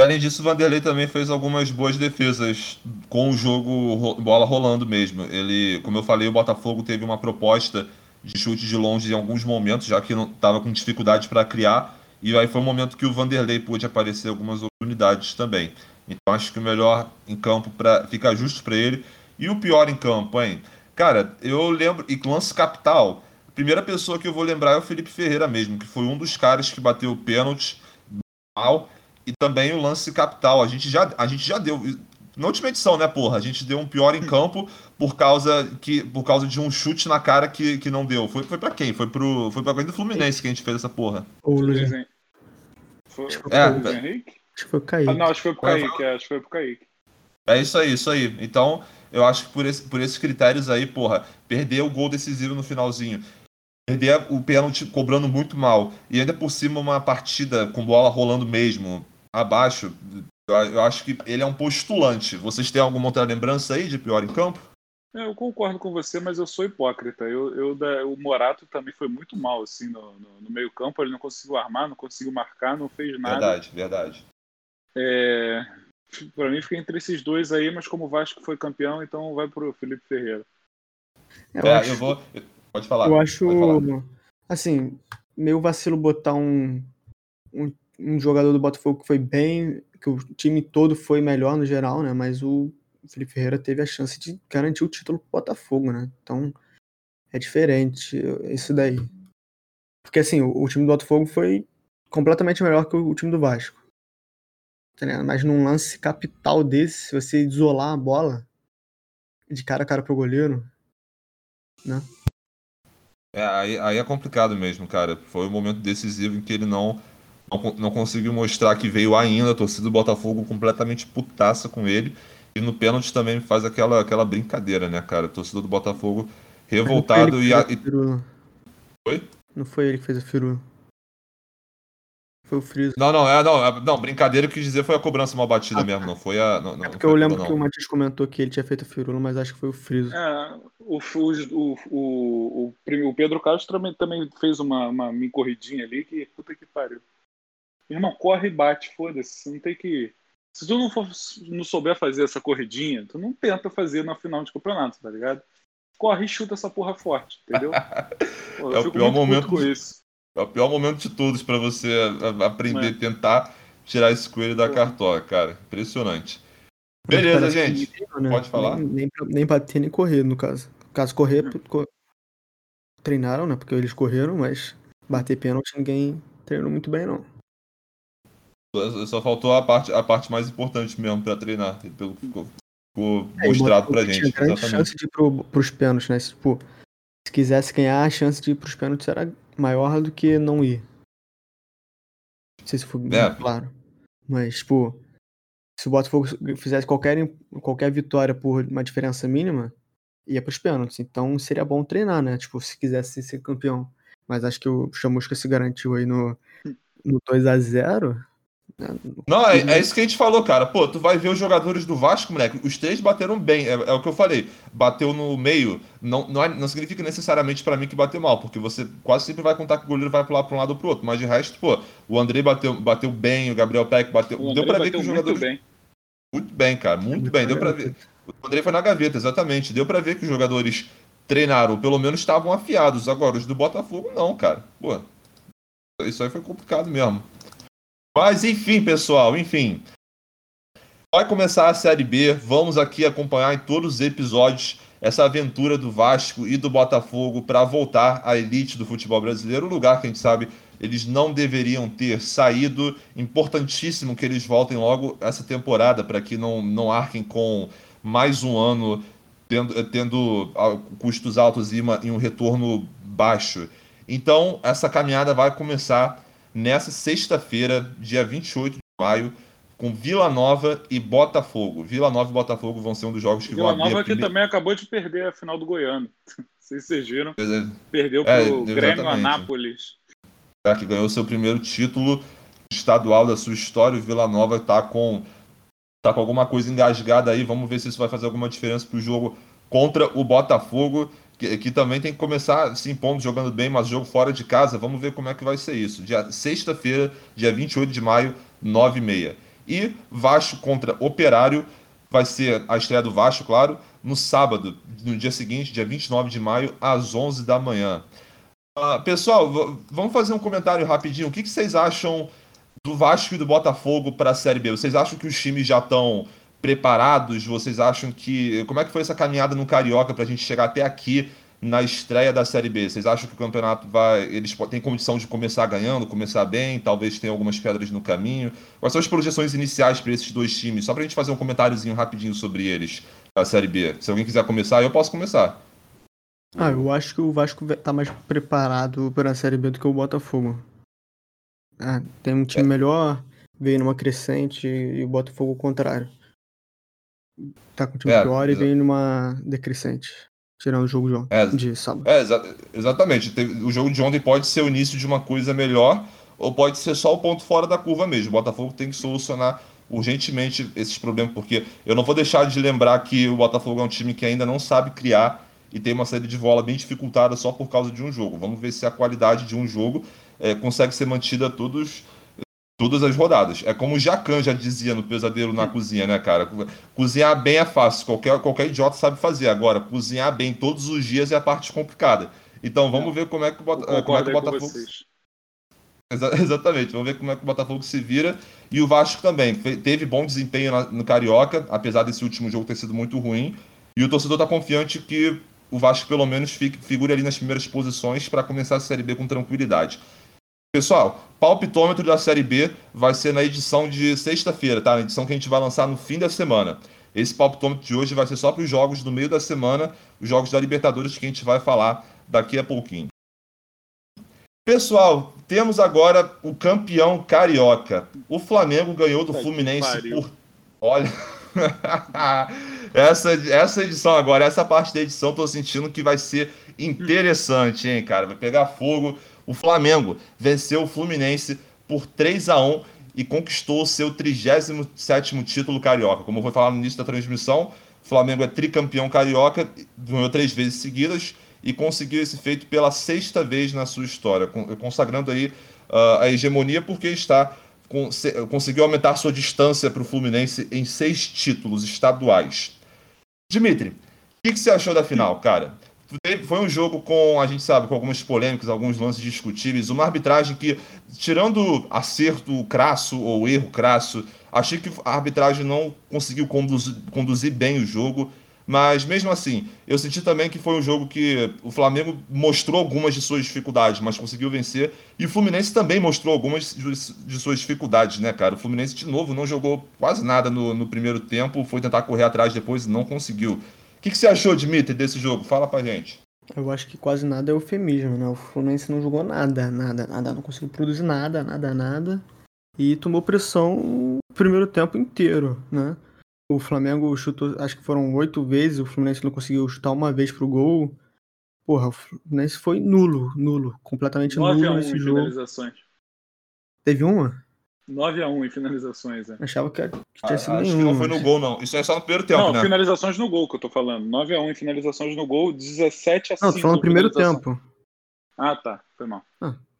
Além disso, o Vanderlei também fez algumas boas defesas com o jogo bola rolando mesmo. Ele, como eu falei, o Botafogo teve uma proposta de chute de longe em alguns momentos, já que estava com dificuldade para criar. E aí foi um momento que o Vanderlei pôde aparecer algumas oportunidades também. Então acho que o melhor em campo para ficar justo para ele. E o pior em campo, hein? Cara, eu lembro. E lance capital. A primeira pessoa que eu vou lembrar é o Felipe Ferreira mesmo, que foi um dos caras que bateu o pênalti mal. E também o lance capital. A gente já, a gente já deu. Na última edição, né, porra? A gente deu um pior em campo por causa, que, por causa de um chute na cara que, que não deu. Foi, foi pra quem? Foi, pro, foi quem do Fluminense que a gente fez essa porra. O Luiz. Foi, é, Henrique? Acho que foi o Kaique. Ah, não, acho que foi pro Kaique, é, acho que foi pro Kaique. É isso aí, isso aí. Então, eu acho que por, esse, por esses critérios aí, porra, perder o gol decisivo no finalzinho, perder o pênalti cobrando muito mal, e ainda por cima uma partida com bola rolando mesmo, abaixo, eu acho que ele é um postulante. Vocês têm alguma outra lembrança aí de pior em campo? É, eu concordo com você, mas eu sou hipócrita. Eu, eu o Morato também foi muito mal assim no, no, no, meio campo. Ele não conseguiu armar, não conseguiu marcar, não fez nada. Verdade, verdade. É, para mim fica entre esses dois aí, mas como o Vasco foi campeão, então vai pro Felipe Ferreira. Eu, é, acho, eu vou. Pode falar. Eu acho, assim, meio vacilo botar um, um, um jogador do Botafogo que foi bem, que o time todo foi melhor no geral, né? Mas o Felipe Ferreira teve a chance de garantir o título pro Botafogo, né? Então é diferente isso daí. Porque assim, o, o time do Botafogo foi completamente melhor que o, o time do Vasco. Tá Mas num lance capital desse, se você isolar a bola de cara a cara pro goleiro, né? É, aí, aí é complicado mesmo, cara. Foi um momento decisivo em que ele não, não, não conseguiu mostrar que veio ainda. A torcida do Botafogo completamente putaça com ele. E no pênalti também faz aquela, aquela brincadeira, né, cara? Torcedor do Botafogo revoltado e. A... Foi? Não foi ele que fez a firula. Foi o Friso. Não, não, é, não, é, não, brincadeira que eu quis dizer foi a cobrança mal batida ah, mesmo, não foi a. Não, não, é porque eu lembro não. que o Matias comentou que ele tinha feito a firula, mas acho que foi o Friso. É, o, o, o, o, o Pedro Castro também, também fez uma, uma corridinha ali que puta que pariu. Irmão, corre e bate, foda-se. Você não tem que se tu não, for, não souber fazer essa corridinha, tu não tenta fazer na final de campeonato, tá ligado? Corre e chuta essa porra forte, entendeu? Pô, é o pior momento com isso. É o pior momento de todos para você aprender, é. tentar tirar esse coelho da cartola, cara. Impressionante. Beleza, gente. né? Pode falar. Nem, nem, nem bater nem correr, no caso. No caso, correr, hum. treinaram, né? Porque eles correram, mas bater pênalti ninguém treinou muito bem, não. Só faltou a parte, a parte mais importante mesmo para treinar, pelo que ficou, ficou é, mostrado pra gente. Tinha grande chance de ir pro, pros pênaltis, né? Se, tipo, se quisesse ganhar, a chance de ir pros pênaltis era maior do que não ir. Não sei se foi é. claro. Mas, tipo, se o Botafogo fizesse qualquer, qualquer vitória por uma diferença mínima, ia pros pênaltis. Então seria bom treinar, né? Tipo, se quisesse ser campeão. Mas acho que o Chamusca se garantiu aí no, no 2 a 0 não, é, é, isso que a gente falou, cara. Pô, tu vai ver os jogadores do Vasco, moleque. Os três bateram bem. É, é o que eu falei. Bateu no meio. Não, não, é, não significa necessariamente para mim que bateu mal, porque você quase sempre vai contar que o goleiro vai pular pra um lado ou pro outro. Mas de resto, pô, o André bateu, bateu bem, o Gabriel Peck bateu. Deu pra ver que os jogadores. Muito bem. Muito bem, cara. Muito, muito bem. Deu pra ver. O André foi na gaveta, exatamente. Deu pra ver que os jogadores treinaram, pelo menos estavam afiados. Agora, os do Botafogo, não, cara. Pô. Isso aí foi complicado mesmo. Mas enfim, pessoal, enfim. Vai começar a Série B. Vamos aqui acompanhar em todos os episódios essa aventura do Vasco e do Botafogo para voltar à elite do futebol brasileiro, um lugar que a gente sabe eles não deveriam ter saído. Importantíssimo que eles voltem logo essa temporada para que não, não arquem com mais um ano tendo, tendo ah, custos altos e, uma, e um retorno baixo. Então, essa caminhada vai começar nessa sexta-feira, dia 28 de maio, com Vila Nova e Botafogo. Vila Nova e Botafogo vão ser um dos jogos que Vila vão abrir. Vila Nova que primeira... também acabou de perder a final do Goiano. Sei se vocês viram. É, Perdeu para o é, Grêmio Anápolis. É, que ganhou seu primeiro título estadual da sua história. O Vila Nova está com, tá com alguma coisa engasgada aí. Vamos ver se isso vai fazer alguma diferença para o jogo contra o Botafogo que, que, também tem que começar se impondo, jogando bem, mas jogo fora de casa. Vamos ver como é que vai ser isso. Dia sexta-feira, dia 28 de maio, 9h30. E Vasco contra Operário, vai ser a estreia do Vasco, claro, no sábado, no dia seguinte, dia 29 de maio, às 11 da manhã. Uh, pessoal, vamos fazer um comentário rapidinho. O que, que vocês acham do Vasco e do Botafogo para a Série B? Vocês acham que os times já estão preparados? Vocês acham que. Como é que foi essa caminhada no Carioca para a gente chegar até aqui na estreia da Série B? Vocês acham que o campeonato vai. Eles têm condição de começar ganhando, começar bem, talvez tenha algumas pedras no caminho? Quais são as projeções iniciais para esses dois times? Só para a gente fazer um comentáriozinho rapidinho sobre eles, da Série B. Se alguém quiser começar, eu posso começar. Ah, eu acho que o Vasco tá mais preparado para a Série B do que o Botafogo. Ah, tem um time é. melhor, veio numa crescente e o Botafogo o contrário. Tá com o time É, pior e vem numa decrescente. Tirando o jogo de, ontem, É, de sábado. É, exa- exatamente. O jogo de ontem pode ser o início de uma coisa melhor, ou pode ser só o ponto fora da curva mesmo. O Botafogo tem que solucionar urgentemente esses problemas, porque eu não vou deixar de lembrar que o Botafogo é um time que ainda não sabe criar e tem uma saída de bola bem dificultada só por causa de um jogo. Vamos ver se a qualidade de um jogo eh, consegue ser mantida todos, todas as rodadas. É como o Jacan já dizia no Pesadelo na Cozinha, né, cara? Cozinhar bem é fácil, qualquer, qualquer idiota sabe fazer. Agora, cozinhar bem todos os dias é a parte complicada. Então vamos ver como é que o, Bota- Eu como é que o Botafogo. Exatamente, vamos ver como é que o Botafogo se vira. E o Vasco também. Teve bom desempenho na- no Carioca, apesar desse último jogo ter sido muito ruim. E o torcedor está confiante que o Vasco, pelo menos, fique, figure ali nas primeiras posições para começar a Série B com tranquilidade. Pessoal, palpitômetro da Série B vai ser na edição de sexta-feira, tá? Na edição que a gente vai lançar no fim da semana. Esse palpitômetro de hoje vai ser só para os jogos do meio da semana, os jogos da Libertadores que a gente vai falar daqui a pouquinho. Pessoal, temos agora o campeão carioca. O Flamengo ganhou do Fluminense por. Olha. essa, essa edição agora, essa parte da edição, tô sentindo que vai ser interessante, hein, cara? Vai pegar fogo. O Flamengo venceu o Fluminense por 3 a 1 e conquistou o seu 37º título carioca. Como vou falar no início da transmissão, o Flamengo é tricampeão carioca, ganhou três vezes seguidas e conseguiu esse feito pela sexta vez na sua história, con- consagrando aí ah, a hegemonia porque está conseguiu aumentar sua distância para o Fluminense em seis títulos estaduais. Dimitri, o que, que você achou da final, cara? Foi um jogo com, a gente sabe, com algumas polêmicas, alguns lances discutíveis, uma arbitragem que, tirando acerto crasso ou erro crasso, achei que a arbitragem não conseguiu conduzir, conduzir bem o jogo, mas mesmo assim, eu senti também que foi um jogo que o Flamengo mostrou algumas de suas dificuldades, mas conseguiu vencer, e o Fluminense também mostrou algumas de de suas dificuldades, né, cara? O Fluminense, de novo, não jogou quase nada no, no primeiro tempo, foi tentar correr atrás depois e não conseguiu. O que, que você achou, Dimitri, desse jogo? Fala pra gente. Eu acho que quase nada é eufemismo, né? O Fluminense não jogou nada, nada, nada. Não conseguiu produzir nada, nada, nada. E tomou pressão o primeiro tempo inteiro, né? O Flamengo chutou, acho que foram oito vezes, o Fluminense não conseguiu chutar uma vez pro gol. Porra, o Fluminense foi nulo, nulo, completamente 9 a nulo 1 nesse jogo. finalizações. Teve uma? 9 a 1 em finalizações, é. Achava que que Ah, tinha sido acho que nenhuma. não foi no gol, não. Isso é só no primeiro tempo, não, né? finalizações no gol que eu tô falando. 9 a 1 em finalizações no gol, 17 a 5. Não, tô falando no primeiro tempo. Ah, tá. Foi mal.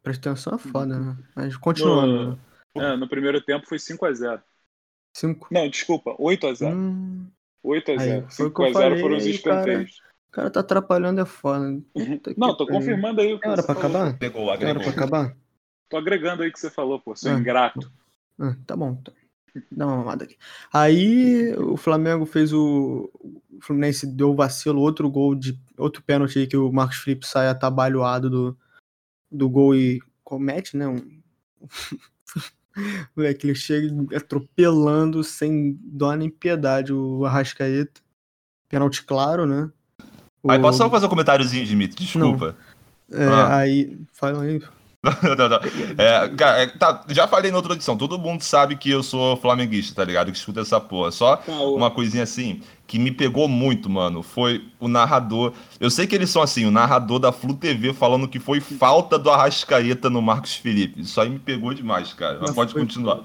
Presta atenção, é foda, né? Mas continuando. No, né? é, no primeiro tempo foi 5 a 0 Cinco. Não, desculpa, 8 a 0 Hum, 8 a Aí, 0 foi o 5 que eu a 0 falei, foram os cara. escanteios. o cara tá atrapalhando é foda. Que Não, tô confirmando aí o que hora você pra acabar? Pegou, agregou. pra acabar? Tô agregando aí o que você falou, pô, seu Ah. ingrato. Ah, tá bom. Tá. Dá uma mamada aqui. Aí o Flamengo fez o. O Fluminense deu o vacilo, outro gol de. Outro pênalti aí que o Marcos Felipe sai atabalhoado do, do gol e comete, né? Um... Moleque, ele chega atropelando sem dó nem piedade o Arrascaeta. Pênalti claro, né? Aí O- posso só fazer um comentáriozinho, Dimitri? Desculpa. é, Ah. Aí. Fala aí. Não, não, não. É, cara, é, tá, já falei na outra edição, todo mundo sabe que eu sou flamenguista, tá ligado? Que escuta essa porra. Só Caô. uma coisinha assim que me pegou muito, mano, foi o narrador. Eu sei que eles são assim, o narrador da Flu TV falando que foi falta do Arrascaeta no Marcos Felipe. Isso aí me pegou demais, cara. Mas pode foi- continuar.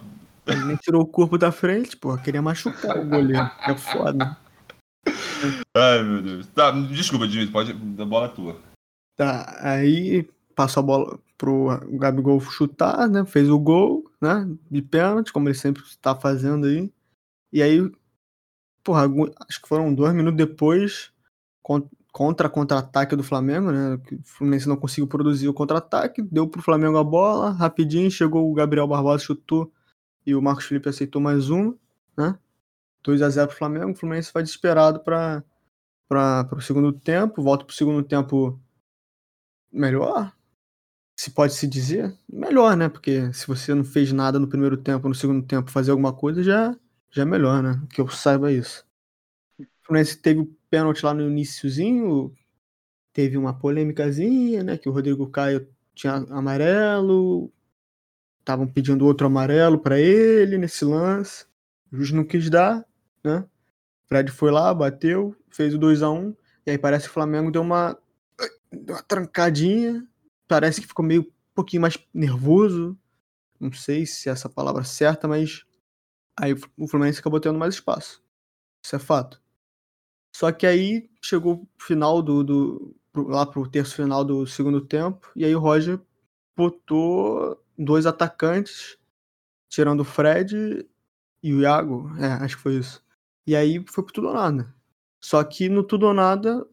Ele nem tirou o corpo da frente, porra. Queria machucar o goleiro. É foda. Ai, meu Deus. Tá, desculpa, Dimitri, pode. A bola é tua. Tá, aí passou a bola pro Gabigol chutar, né? Fez o gol, né? De pênalti, como ele sempre está fazendo aí. E aí, porra, acho que foram dois minutos depois, con- contra contra-ataque do Flamengo, né? O Fluminense não conseguiu produzir o contra-ataque, deu pro Flamengo a bola, rapidinho, chegou o Gabriel Barbosa, chutou, e o Marcos Felipe aceitou mais uma, né? 2 a 0 pro Flamengo, o Fluminense vai desesperado para para o segundo tempo, volta pro segundo tempo melhor, se pode se dizer, melhor, né? Porque se você não fez nada no primeiro tempo, no segundo tempo, fazer alguma coisa já, já é melhor, né? Que eu saiba isso. O Fluminense teve o pênalti lá no iníciozinho, teve uma polêmicazinha, né? Que o Rodrigo Caio tinha amarelo, estavam pedindo outro amarelo para ele nesse lance, o juiz não quis dar, né? Fred foi lá, bateu, fez o 2 a 1 e aí parece que o Flamengo deu uma, deu uma trancadinha, parece que ficou meio um pouquinho mais nervoso, não sei se é essa palavra certa, mas aí o Fluminense acabou tendo mais espaço. Isso é fato. Só que aí chegou o final do, do lá pro terço final do segundo tempo e aí o Roger botou dois atacantes, tirando o Fred e o Iago, é, acho que foi isso. E aí foi pro tudo ou nada. Só que no tudo ou nada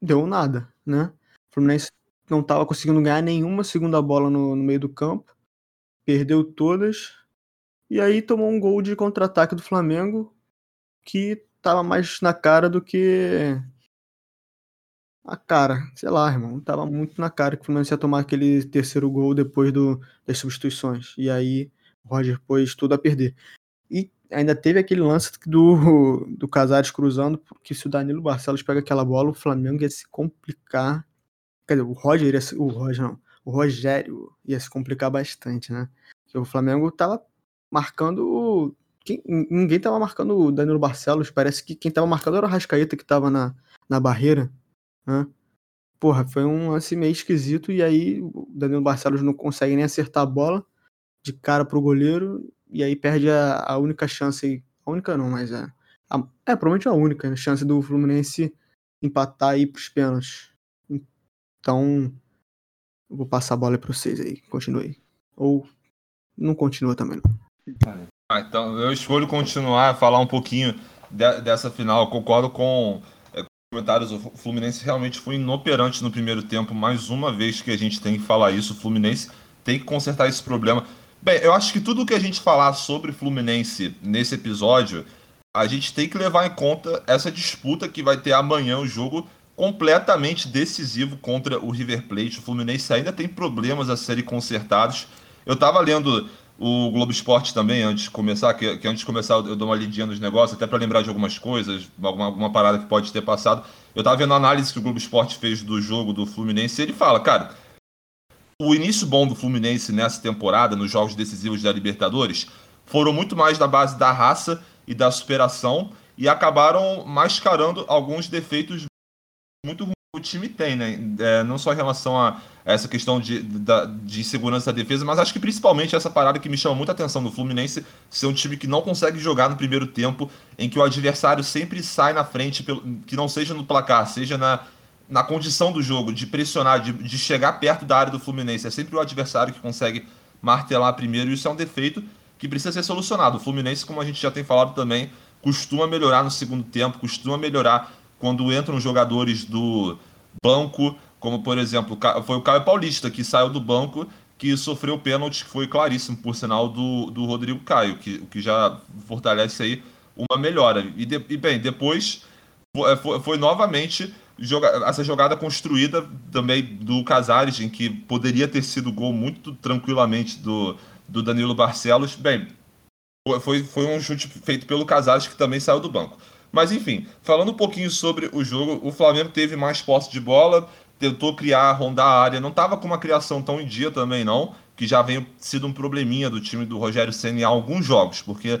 deu nada, né? O Fluminense não estava conseguindo ganhar nenhuma segunda bola no, no meio do campo, perdeu todas, e aí tomou um gol de contra-ataque do Flamengo que tava mais na cara do que a cara, sei lá, irmão, tava muito na cara que o Fluminense ia tomar aquele terceiro gol depois do, das substituições. E aí o Roger pôs tudo a perder. E ainda teve aquele lance do, do Casares cruzando, porque se o Danilo Barcelos pega aquela bola, o Flamengo ia se complicar. Quer dizer, o Roger o Roger não, o Rogério ia se complicar bastante, né? Porque o Flamengo tava marcando. Quem, ninguém tava marcando o Danilo Barcelos. Parece que quem tava marcando era o Rascaeta que tava na, na barreira. Né? Porra, foi um lance meio esquisito. E aí o Danilo Barcelos não consegue nem acertar a bola de cara pro goleiro. E aí perde a, a única chance. A única não, mas é. A, é, provavelmente a única chance do Fluminense empatar aí pros pênaltis. Então, vou passar a bola para vocês aí. Continue. Ou não continua também, não. Ah, então eu escolho continuar falar um pouquinho de, dessa final. Eu concordo com é, comentários. O Fluminense realmente foi inoperante no primeiro tempo. Mais uma vez que a gente tem que falar isso. O Fluminense tem que consertar esse problema. Bem, eu acho que tudo que a gente falar sobre Fluminense nesse episódio, a gente tem que levar em conta essa disputa que vai ter amanhã o jogo completamente decisivo contra o River Plate. O Fluminense ainda tem problemas a serem consertados. Eu tava lendo o Globo Esporte também, antes de começar, que, que, antes de começar eu dou uma lidinha nos negócios, até para lembrar de algumas coisas, alguma, alguma parada que pode ter passado. Eu tava vendo a análise que o Globo Esporte fez do jogo do Fluminense e ele fala, cara, o início bom do Fluminense nessa temporada, nos jogos decisivos da Libertadores, foram muito mais da base da raça e da superação e acabaram mascarando alguns defeitos muito o time tem, né? É, não só em relação a essa questão de, de, de insegurança da defesa, mas acho que principalmente essa parada que me chama muita atenção do Fluminense ser um time que não consegue jogar no primeiro tempo, em que o adversário sempre sai na frente, pelo, que não seja no placar, seja na, na condição do jogo, de pressionar, de, de chegar perto da área do Fluminense. É sempre o adversário que consegue martelar primeiro, e isso é um defeito que precisa ser solucionado. O Fluminense, como a gente já tem falado também, costuma melhorar no segundo tempo, costuma melhorar quando entram jogadores do banco, como por exemplo, foi o Caio Paulista que saiu do banco que sofreu pênalti que foi claríssimo, por sinal, do, do Rodrigo Caio, que, que já fortalece aí uma melhora. E, de, e bem, depois foi, foi, foi novamente joga, essa jogada construída também do Casares, em que poderia ter sido gol muito tranquilamente do, do Danilo Barcelos. Bem, foi, foi um chute feito pelo Casares que também saiu do banco. Mas enfim, falando um pouquinho sobre o jogo, o Flamengo teve mais posse de bola, tentou criar, rondar a área, não estava com uma criação tão em dia também não, que já vem sido um probleminha do time do Rogério Senna em alguns jogos, porque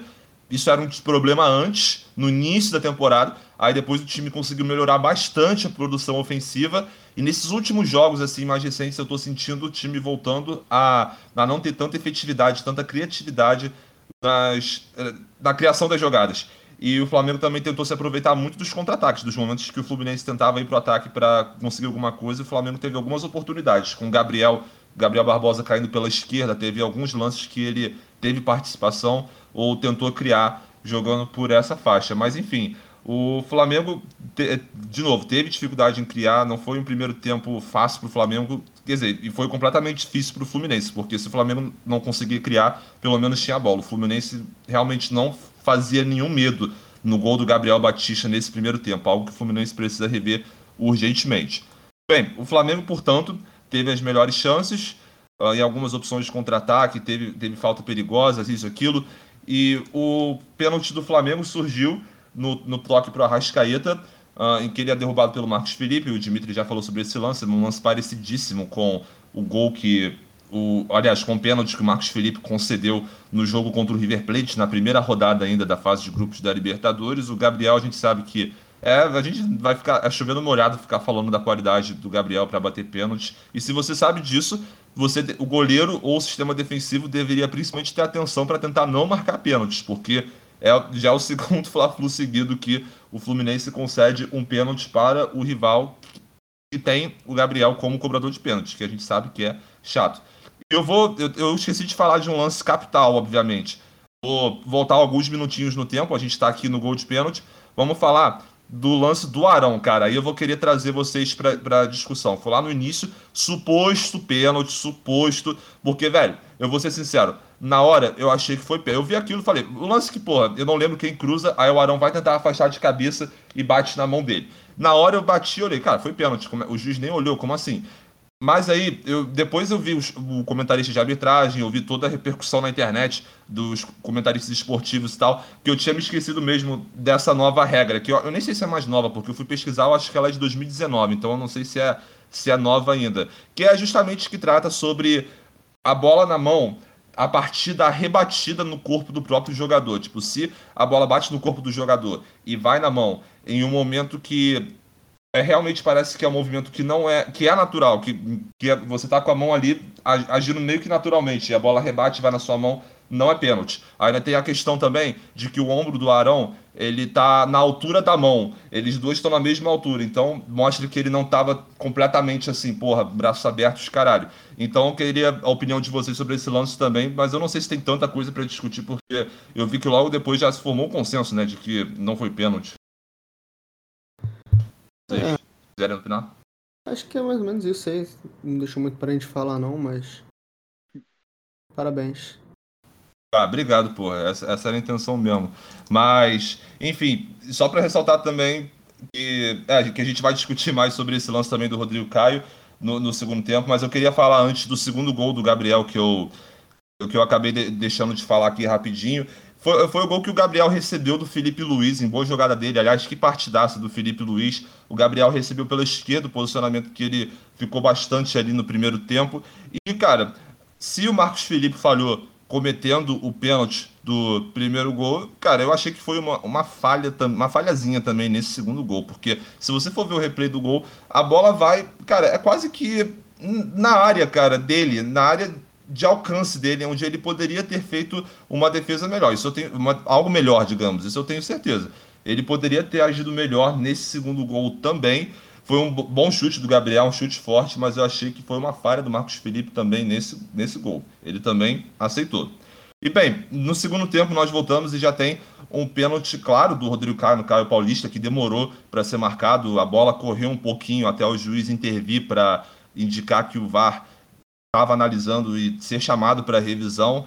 isso era um problema antes, no início da temporada, aí depois o time conseguiu melhorar bastante a produção ofensiva, e nesses últimos jogos assim mais recentes eu estou sentindo o time voltando a, a não ter tanta efetividade, tanta criatividade nas, eh, na criação das jogadas. E o Flamengo também tentou se aproveitar muito dos contra-ataques, dos momentos que o Fluminense tentava ir para o ataque para conseguir alguma coisa. O Flamengo teve algumas oportunidades, com o Gabriel, Gabriel Barbosa caindo pela esquerda, teve alguns lances que ele teve participação ou tentou criar jogando por essa faixa. Mas enfim, o Flamengo, de novo, teve dificuldade em criar, não foi um primeiro tempo fácil para o Flamengo, quer dizer, e foi completamente difícil para o Fluminense, porque se o Flamengo não conseguir criar, pelo menos tinha a bola. O Fluminense realmente não fazia nenhum medo no gol do Gabriel Batista nesse primeiro tempo, algo que o Fluminense precisa rever urgentemente. Bem, o Flamengo, portanto, teve as melhores chances uh, em algumas opções de contra-ataque, teve, teve falta perigosa, isso, aquilo, e o pênalti do Flamengo surgiu no, no toque para o Arrascaeta, uh, em que ele é derrubado pelo Marcos Felipe, o Dimitri já falou sobre esse lance, um lance parecidíssimo com o gol que o, aliás, com o pênalti que o Marcos Felipe concedeu no jogo contra o River Plate, na primeira rodada ainda da fase de grupos da Libertadores. O Gabriel, a gente sabe que é, a gente vai ficar é chovendo molhado ficar falando da qualidade do Gabriel para bater pênalti. E se você sabe disso, você o goleiro ou o sistema defensivo deveria principalmente ter atenção para tentar não marcar pênaltis, porque é já é o segundo Fla-Flu seguido que o Fluminense concede um pênalti para o rival que tem o Gabriel como cobrador de pênaltis, que a gente sabe que é chato. Eu vou. Eu, eu esqueci de falar de um lance capital, obviamente. Vou voltar alguns minutinhos no tempo, a gente está aqui no gol de pênalti. Vamos falar do lance do Arão, cara. Aí eu vou querer trazer vocês para discussão. Foi lá no início, suposto pênalti, suposto. Porque, velho, eu vou ser sincero, na hora eu achei que foi pênalti. Eu vi aquilo e falei, o lance que, porra, eu não lembro quem cruza, aí o Arão vai tentar afastar de cabeça e bate na mão dele. Na hora eu bati e olhei, cara, foi pênalti. É, o juiz nem olhou, como assim? Mas aí, eu, depois eu vi os, o comentarista de arbitragem, eu vi toda a repercussão na internet dos comentaristas esportivos e tal, que eu tinha me esquecido mesmo dessa nova regra, que eu, eu, nem sei se é mais nova, porque eu fui pesquisar, eu acho que ela é de 2019, então eu não sei se é, se é nova ainda. Que é justamente que trata sobre a bola na mão a partir da rebatida no corpo do próprio jogador. Tipo, se a bola bate no corpo do jogador e vai na mão em um momento que é, realmente parece que é um movimento que não é que é natural, que, que é, você tá com a mão ali agindo meio que naturalmente, e a bola rebate vai na sua mão, não é pênalti. Ainda tem a questão também de que o ombro do Arão, ele tá na altura da mão. Eles dois estão na mesma altura, então mostra que ele não tava completamente assim, porra, braços abertos, caralho. Então eu queria a opinião de vocês sobre esse lance também, mas eu não sei se tem tanta coisa para discutir porque eu vi que logo depois já se formou um consenso, né, de que não foi pênalti. Vocês é. no final? Acho que é mais ou menos isso aí. Não deixou muito pra gente falar, não, mas. Parabéns. Ah, obrigado, porra. Essa, essa era a intenção mesmo. Mas, enfim, só para ressaltar também que, é, que a gente vai discutir mais sobre esse lance também do Rodrigo Caio no, no, segundo tempo, mas eu queria falar antes do segundo gol do Gabriel que eu, que eu acabei de, deixando de falar aqui rapidinho. Foi, foi o gol que o Gabriel recebeu do Felipe Luiz, em boa jogada dele. Aliás, que partidaça do Felipe Luiz. O Gabriel recebeu pela esquerda, o posicionamento que ele ficou bastante ali no primeiro tempo. E, cara, se o Marcos Felipe falhou cometendo o pênalti do primeiro gol, cara, eu achei que foi uma, uma falha, uma falhazinha também nesse segundo gol, porque se você for ver o replay do gol, a bola vai, cara, é quase que na área, cara, dele, na área de alcance dele, onde ele poderia ter feito uma defesa melhor. Isso eu tenho uma, algo melhor, digamos. Isso eu tenho certeza. Ele poderia ter agido melhor nesse segundo gol também. Foi um bom chute do Gabriel, um chute forte, mas eu achei que foi uma falha do Marcos Felipe também nesse, nesse gol. Ele também aceitou. E bem, no segundo tempo nós voltamos e já tem um pênalti claro do Rodrigo Caio no Caio Paulista, que demorou para ser marcado. A bola correu um pouquinho até o juiz intervir para indicar que o VAR estava analisando e ser chamado para revisão.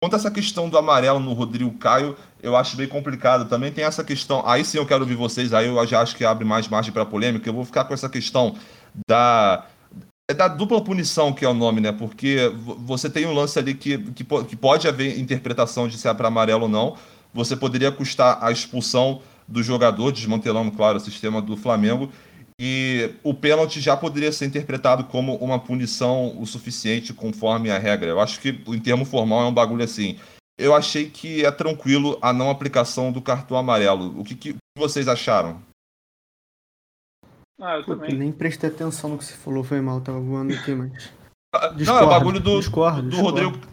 Quanto a essa questão do amarelo no Rodrigo Caio, eu acho bem complicado. Também tem essa questão. Aí sim eu quero ouvir vocês, aí eu já acho que abre mais margem para polêmica. Eu vou ficar com essa questão da. É da dupla punição que é o nome, né? Porque você tem um lance ali que, que, que pode haver interpretação de se é para amarelo ou não. Você poderia custar a expulsão do jogador, desmantelando, claro, o sistema do Flamengo. E o pênalti já poderia ser interpretado como uma punição o suficiente conforme a regra. Eu acho que, em termo formal, é um bagulho assim. Eu achei que é tranquilo a não aplicação do cartão amarelo. O que, que vocês acharam? Ah, eu também. nem prestei atenção no que você falou, foi mal, tava voando aqui, mas. Discordo, não, é o bagulho do, discordo, do discordo. Rodrigo.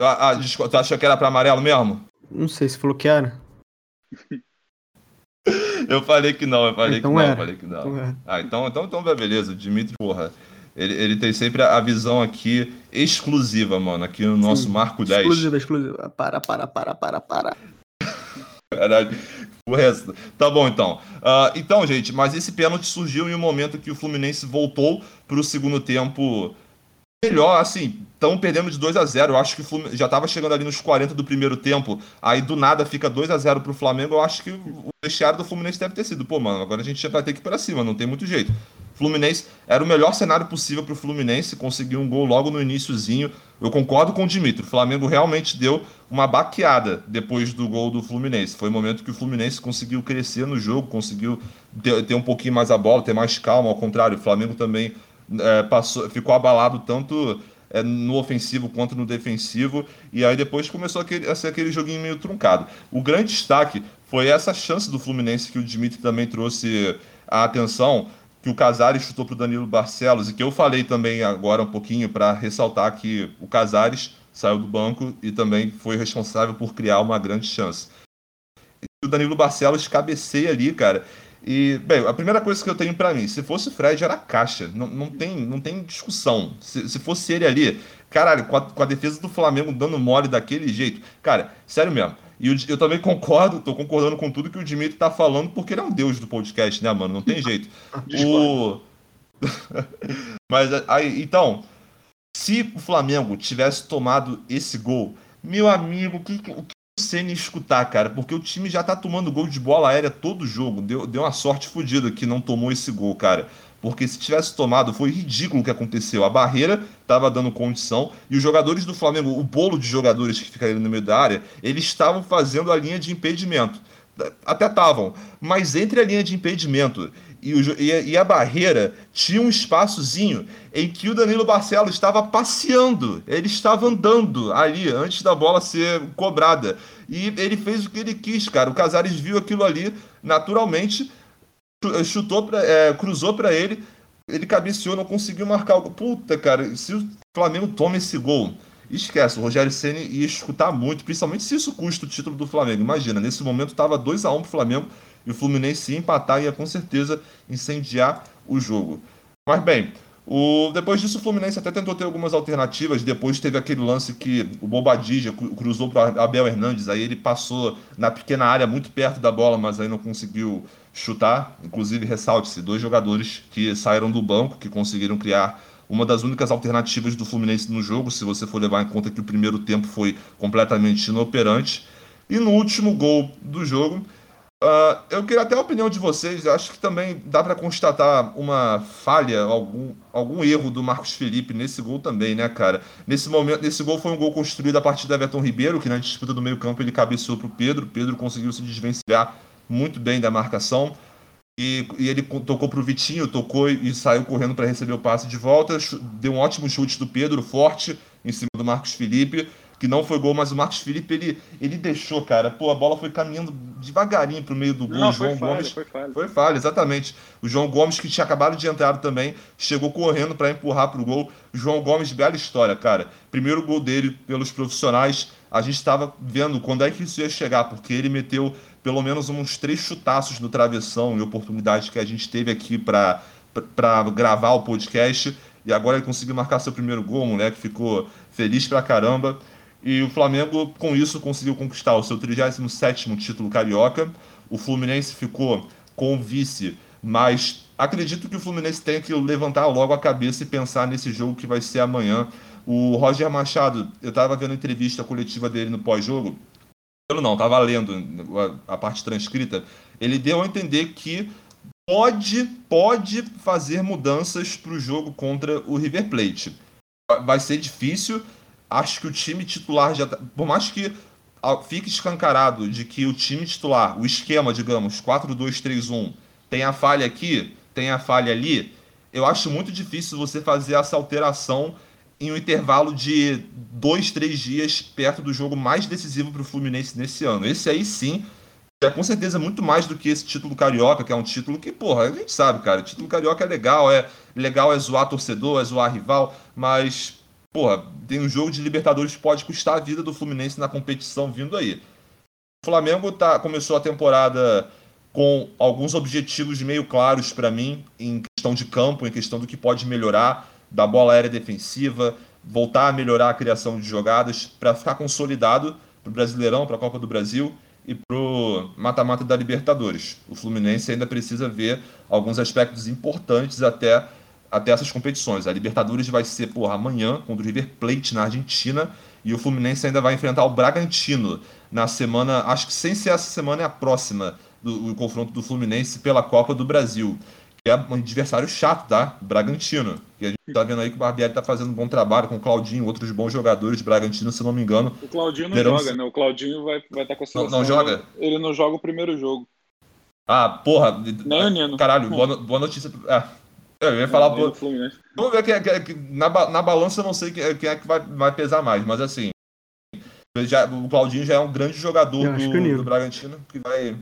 Ah, ah, tu achou que era pra amarelo mesmo? Não sei, se falou que era. Eu falei que não, eu falei então que não, eu falei que não. Então ah, então, então, então beleza, o Dimitri, porra. Ele, ele tem sempre a visão aqui exclusiva, mano, aqui no nosso Sim, Marco 10. Exclusiva, exclusiva. Para, para, para, para, para. Caralho. O resto. Tá bom, então. Uh, então, gente, mas esse pênalti surgiu em um momento que o Fluminense voltou pro segundo tempo melhor, assim, estão perdendo de 2 a 0 Eu acho que já estava chegando ali nos 40 do primeiro tempo. Aí do nada fica 2 a 0 pro Flamengo. Eu acho que o vestiário do Fluminense deve ter sido, pô, mano, agora a gente já vai ter que ir para cima, não tem muito jeito. Fluminense era o melhor cenário possível para o Fluminense, conseguiu um gol logo no iníciozinho. Eu concordo com o Dimitri, o Flamengo realmente deu uma baqueada depois do gol do Fluminense. Foi o momento que o Fluminense conseguiu crescer no jogo, conseguiu ter, ter um pouquinho mais a bola, ter mais calma. Ao contrário, o Flamengo também é, passou, ficou abalado tanto é, no ofensivo quanto no defensivo, e aí depois começou aquele, a ser aquele joguinho meio truncado. O grande destaque foi essa chance do Fluminense que o Dimitri também trouxe a atenção, que o Casares chutou para o Danilo Barcelos, e que eu falei também agora um pouquinho para ressaltar que o Casares saiu do banco e também foi responsável por criar uma grande chance. E o Danilo Barcelos cabeceia ali, cara, e, bem, a primeira coisa que eu tenho para mim, se fosse o Fred, era caixa. Não, não, tem, não tem discussão. Se, se fosse ele ali, caralho, com a, com a, defesa do Flamengo dando mole daquele jeito. Cara, sério mesmo. E eu, eu, também concordo, tô concordando com tudo que o Dimitri tá falando, porque ele é um deus do podcast, né, mano? Não tem jeito. o... Mas aí, então, se o Flamengo tivesse tomado esse gol, meu amigo, o que, o que Senna escutar, cara, porque o time já tá tomando gol de bola aérea todo jogo. Deu, deu uma sorte fodida que não tomou esse gol, cara. Porque se tivesse tomado, foi ridículo o que aconteceu. A barreira tava dando condição e os jogadores do Flamengo, o bolo de jogadores que ficariam no meio da área, eles estavam fazendo a linha de impedimento. Até estavam, mas entre a linha de impedimento e, o, e, e, a barreira tinha um espaçozinho em que o Danilo Barcelos estava passeando, ele estava andando ali antes da bola ser cobrada. E ele fez o que ele quis, cara. O Casares viu aquilo ali naturalmente, chutou pra, é, cruzou para ele, ele cabeceou, não conseguiu marcar Puta, cara, se o Flamengo toma esse gol, esquece, o Rogério Ceni ia escutar muito, principalmente se isso custa o título do Flamengo. Imagina, nesse momento estava 2 a 1 um pro Flamengo e o Fluminense se empatar ia com certeza incendiar o jogo. Mas bem, o, depois disso o Fluminense até tentou ter algumas alternativas, depois teve aquele lance que o Bobadilla cruzou para Abel Hernandes, aí ele passou na pequena área muito perto da bola, mas aí não conseguiu chutar. Inclusive, ressalte-se, dois jogadores que saíram do banco, que conseguiram criar uma das únicas alternativas do Fluminense no jogo, se você for levar em conta que o primeiro tempo foi completamente inoperante. E no último gol do jogo, Uh, eu queria até a opinião de vocês. Acho que também dá para constatar uma falha, algum, algum erro do Marcos Felipe nesse gol também, né, cara? Nesse momento, nesse gol foi um gol construído a partir do Everton Ribeiro, que na disputa do meio-campo ele cabeceou para o Pedro. Pedro conseguiu se desvencilhar muito bem da marcação. E, e ele tocou para o Vitinho, tocou e saiu correndo para receber o passe de volta. Deu um ótimo chute do Pedro, forte, em cima do Marcos Felipe que não foi gol, mas o Marcos Felipe ele, ele deixou, cara. Pô, a bola foi caminhando devagarinho pro meio do gol. Não, o João foi Gomes falha, foi falha. Foi falha, exatamente. O João Gomes, que tinha acabado de entrar também, chegou correndo para empurrar pro gol. João Gomes, bela história, cara. Primeiro gol dele pelos profissionais. A gente estava vendo quando é que isso ia chegar, porque ele meteu pelo menos uns três chutaços no travessão e oportunidade que a gente teve aqui para gravar o podcast. E agora ele conseguiu marcar seu primeiro gol, o moleque ficou feliz pra caramba. E o Flamengo, com isso, conseguiu conquistar o seu 37 título carioca. O Fluminense ficou com o vice, mas acredito que o Fluminense tenha que levantar logo a cabeça e pensar nesse jogo que vai ser amanhã. O Roger Machado, eu estava vendo a entrevista coletiva dele no pós-jogo. Eu não, estava lendo a, parte transcrita. Ele deu a entender que pode, pode fazer mudanças para o jogo contra o River Plate. Vai ser difícil, acho que o time titular já tá, por mais que fique escancarado de que o time titular, o esquema, digamos, 4-2-3-1, tem a falha aqui, tem a falha ali, eu acho muito difícil você fazer essa alteração em um intervalo de dois, três dias perto do jogo mais decisivo para o Fluminense nesse ano. Esse aí sim é com certeza muito mais do que esse título carioca, que é um título que, porra, a gente sabe, cara, título carioca é legal, é legal é zoar torcedor, é zoar rival, mas porra, tem um jogo de Libertadores que pode custar a vida do Fluminense na competição vindo aí. O Flamengo tá, começou a temporada com alguns objetivos meio claros para mim, em questão de campo, em questão do que pode melhorar, da bola aérea defensiva, voltar a melhorar a criação de jogadas, para ficar consolidado para o Brasileirão, para a Copa do Brasil e para o mata-mata da Libertadores. O Fluminense ainda precisa ver alguns aspectos importantes até até essas competições. A Libertadores vai ser, porra, amanhã contra o River Plate na Argentina e o Fluminense ainda vai enfrentar o Bragantino na semana, acho que sem ser essa semana é a próxima, do, confronto do Fluminense pela Copa do Brasil. Que é um adversário chato, tá? Bragantino. E a gente tá vendo aí que o Barbieri tá fazendo um bom trabalho com o Claudinho, outros bons jogadores de Bragantino, se não me engano. O Claudinho não joga, né? O Claudinho vai estar vai tá com a seleção. Não, não joga? Ele não joga o primeiro jogo. Ah, porra. Nem o Nino. Caralho, boa, boa notícia. Ah, eu ia falar. Pô, vamos ver quem é, quem é, na, na balança eu não sei quem é, quem é que vai, vai pesar mais, mas assim. Já, o Claudinho já é um grande jogador do, do Bragantino que vai.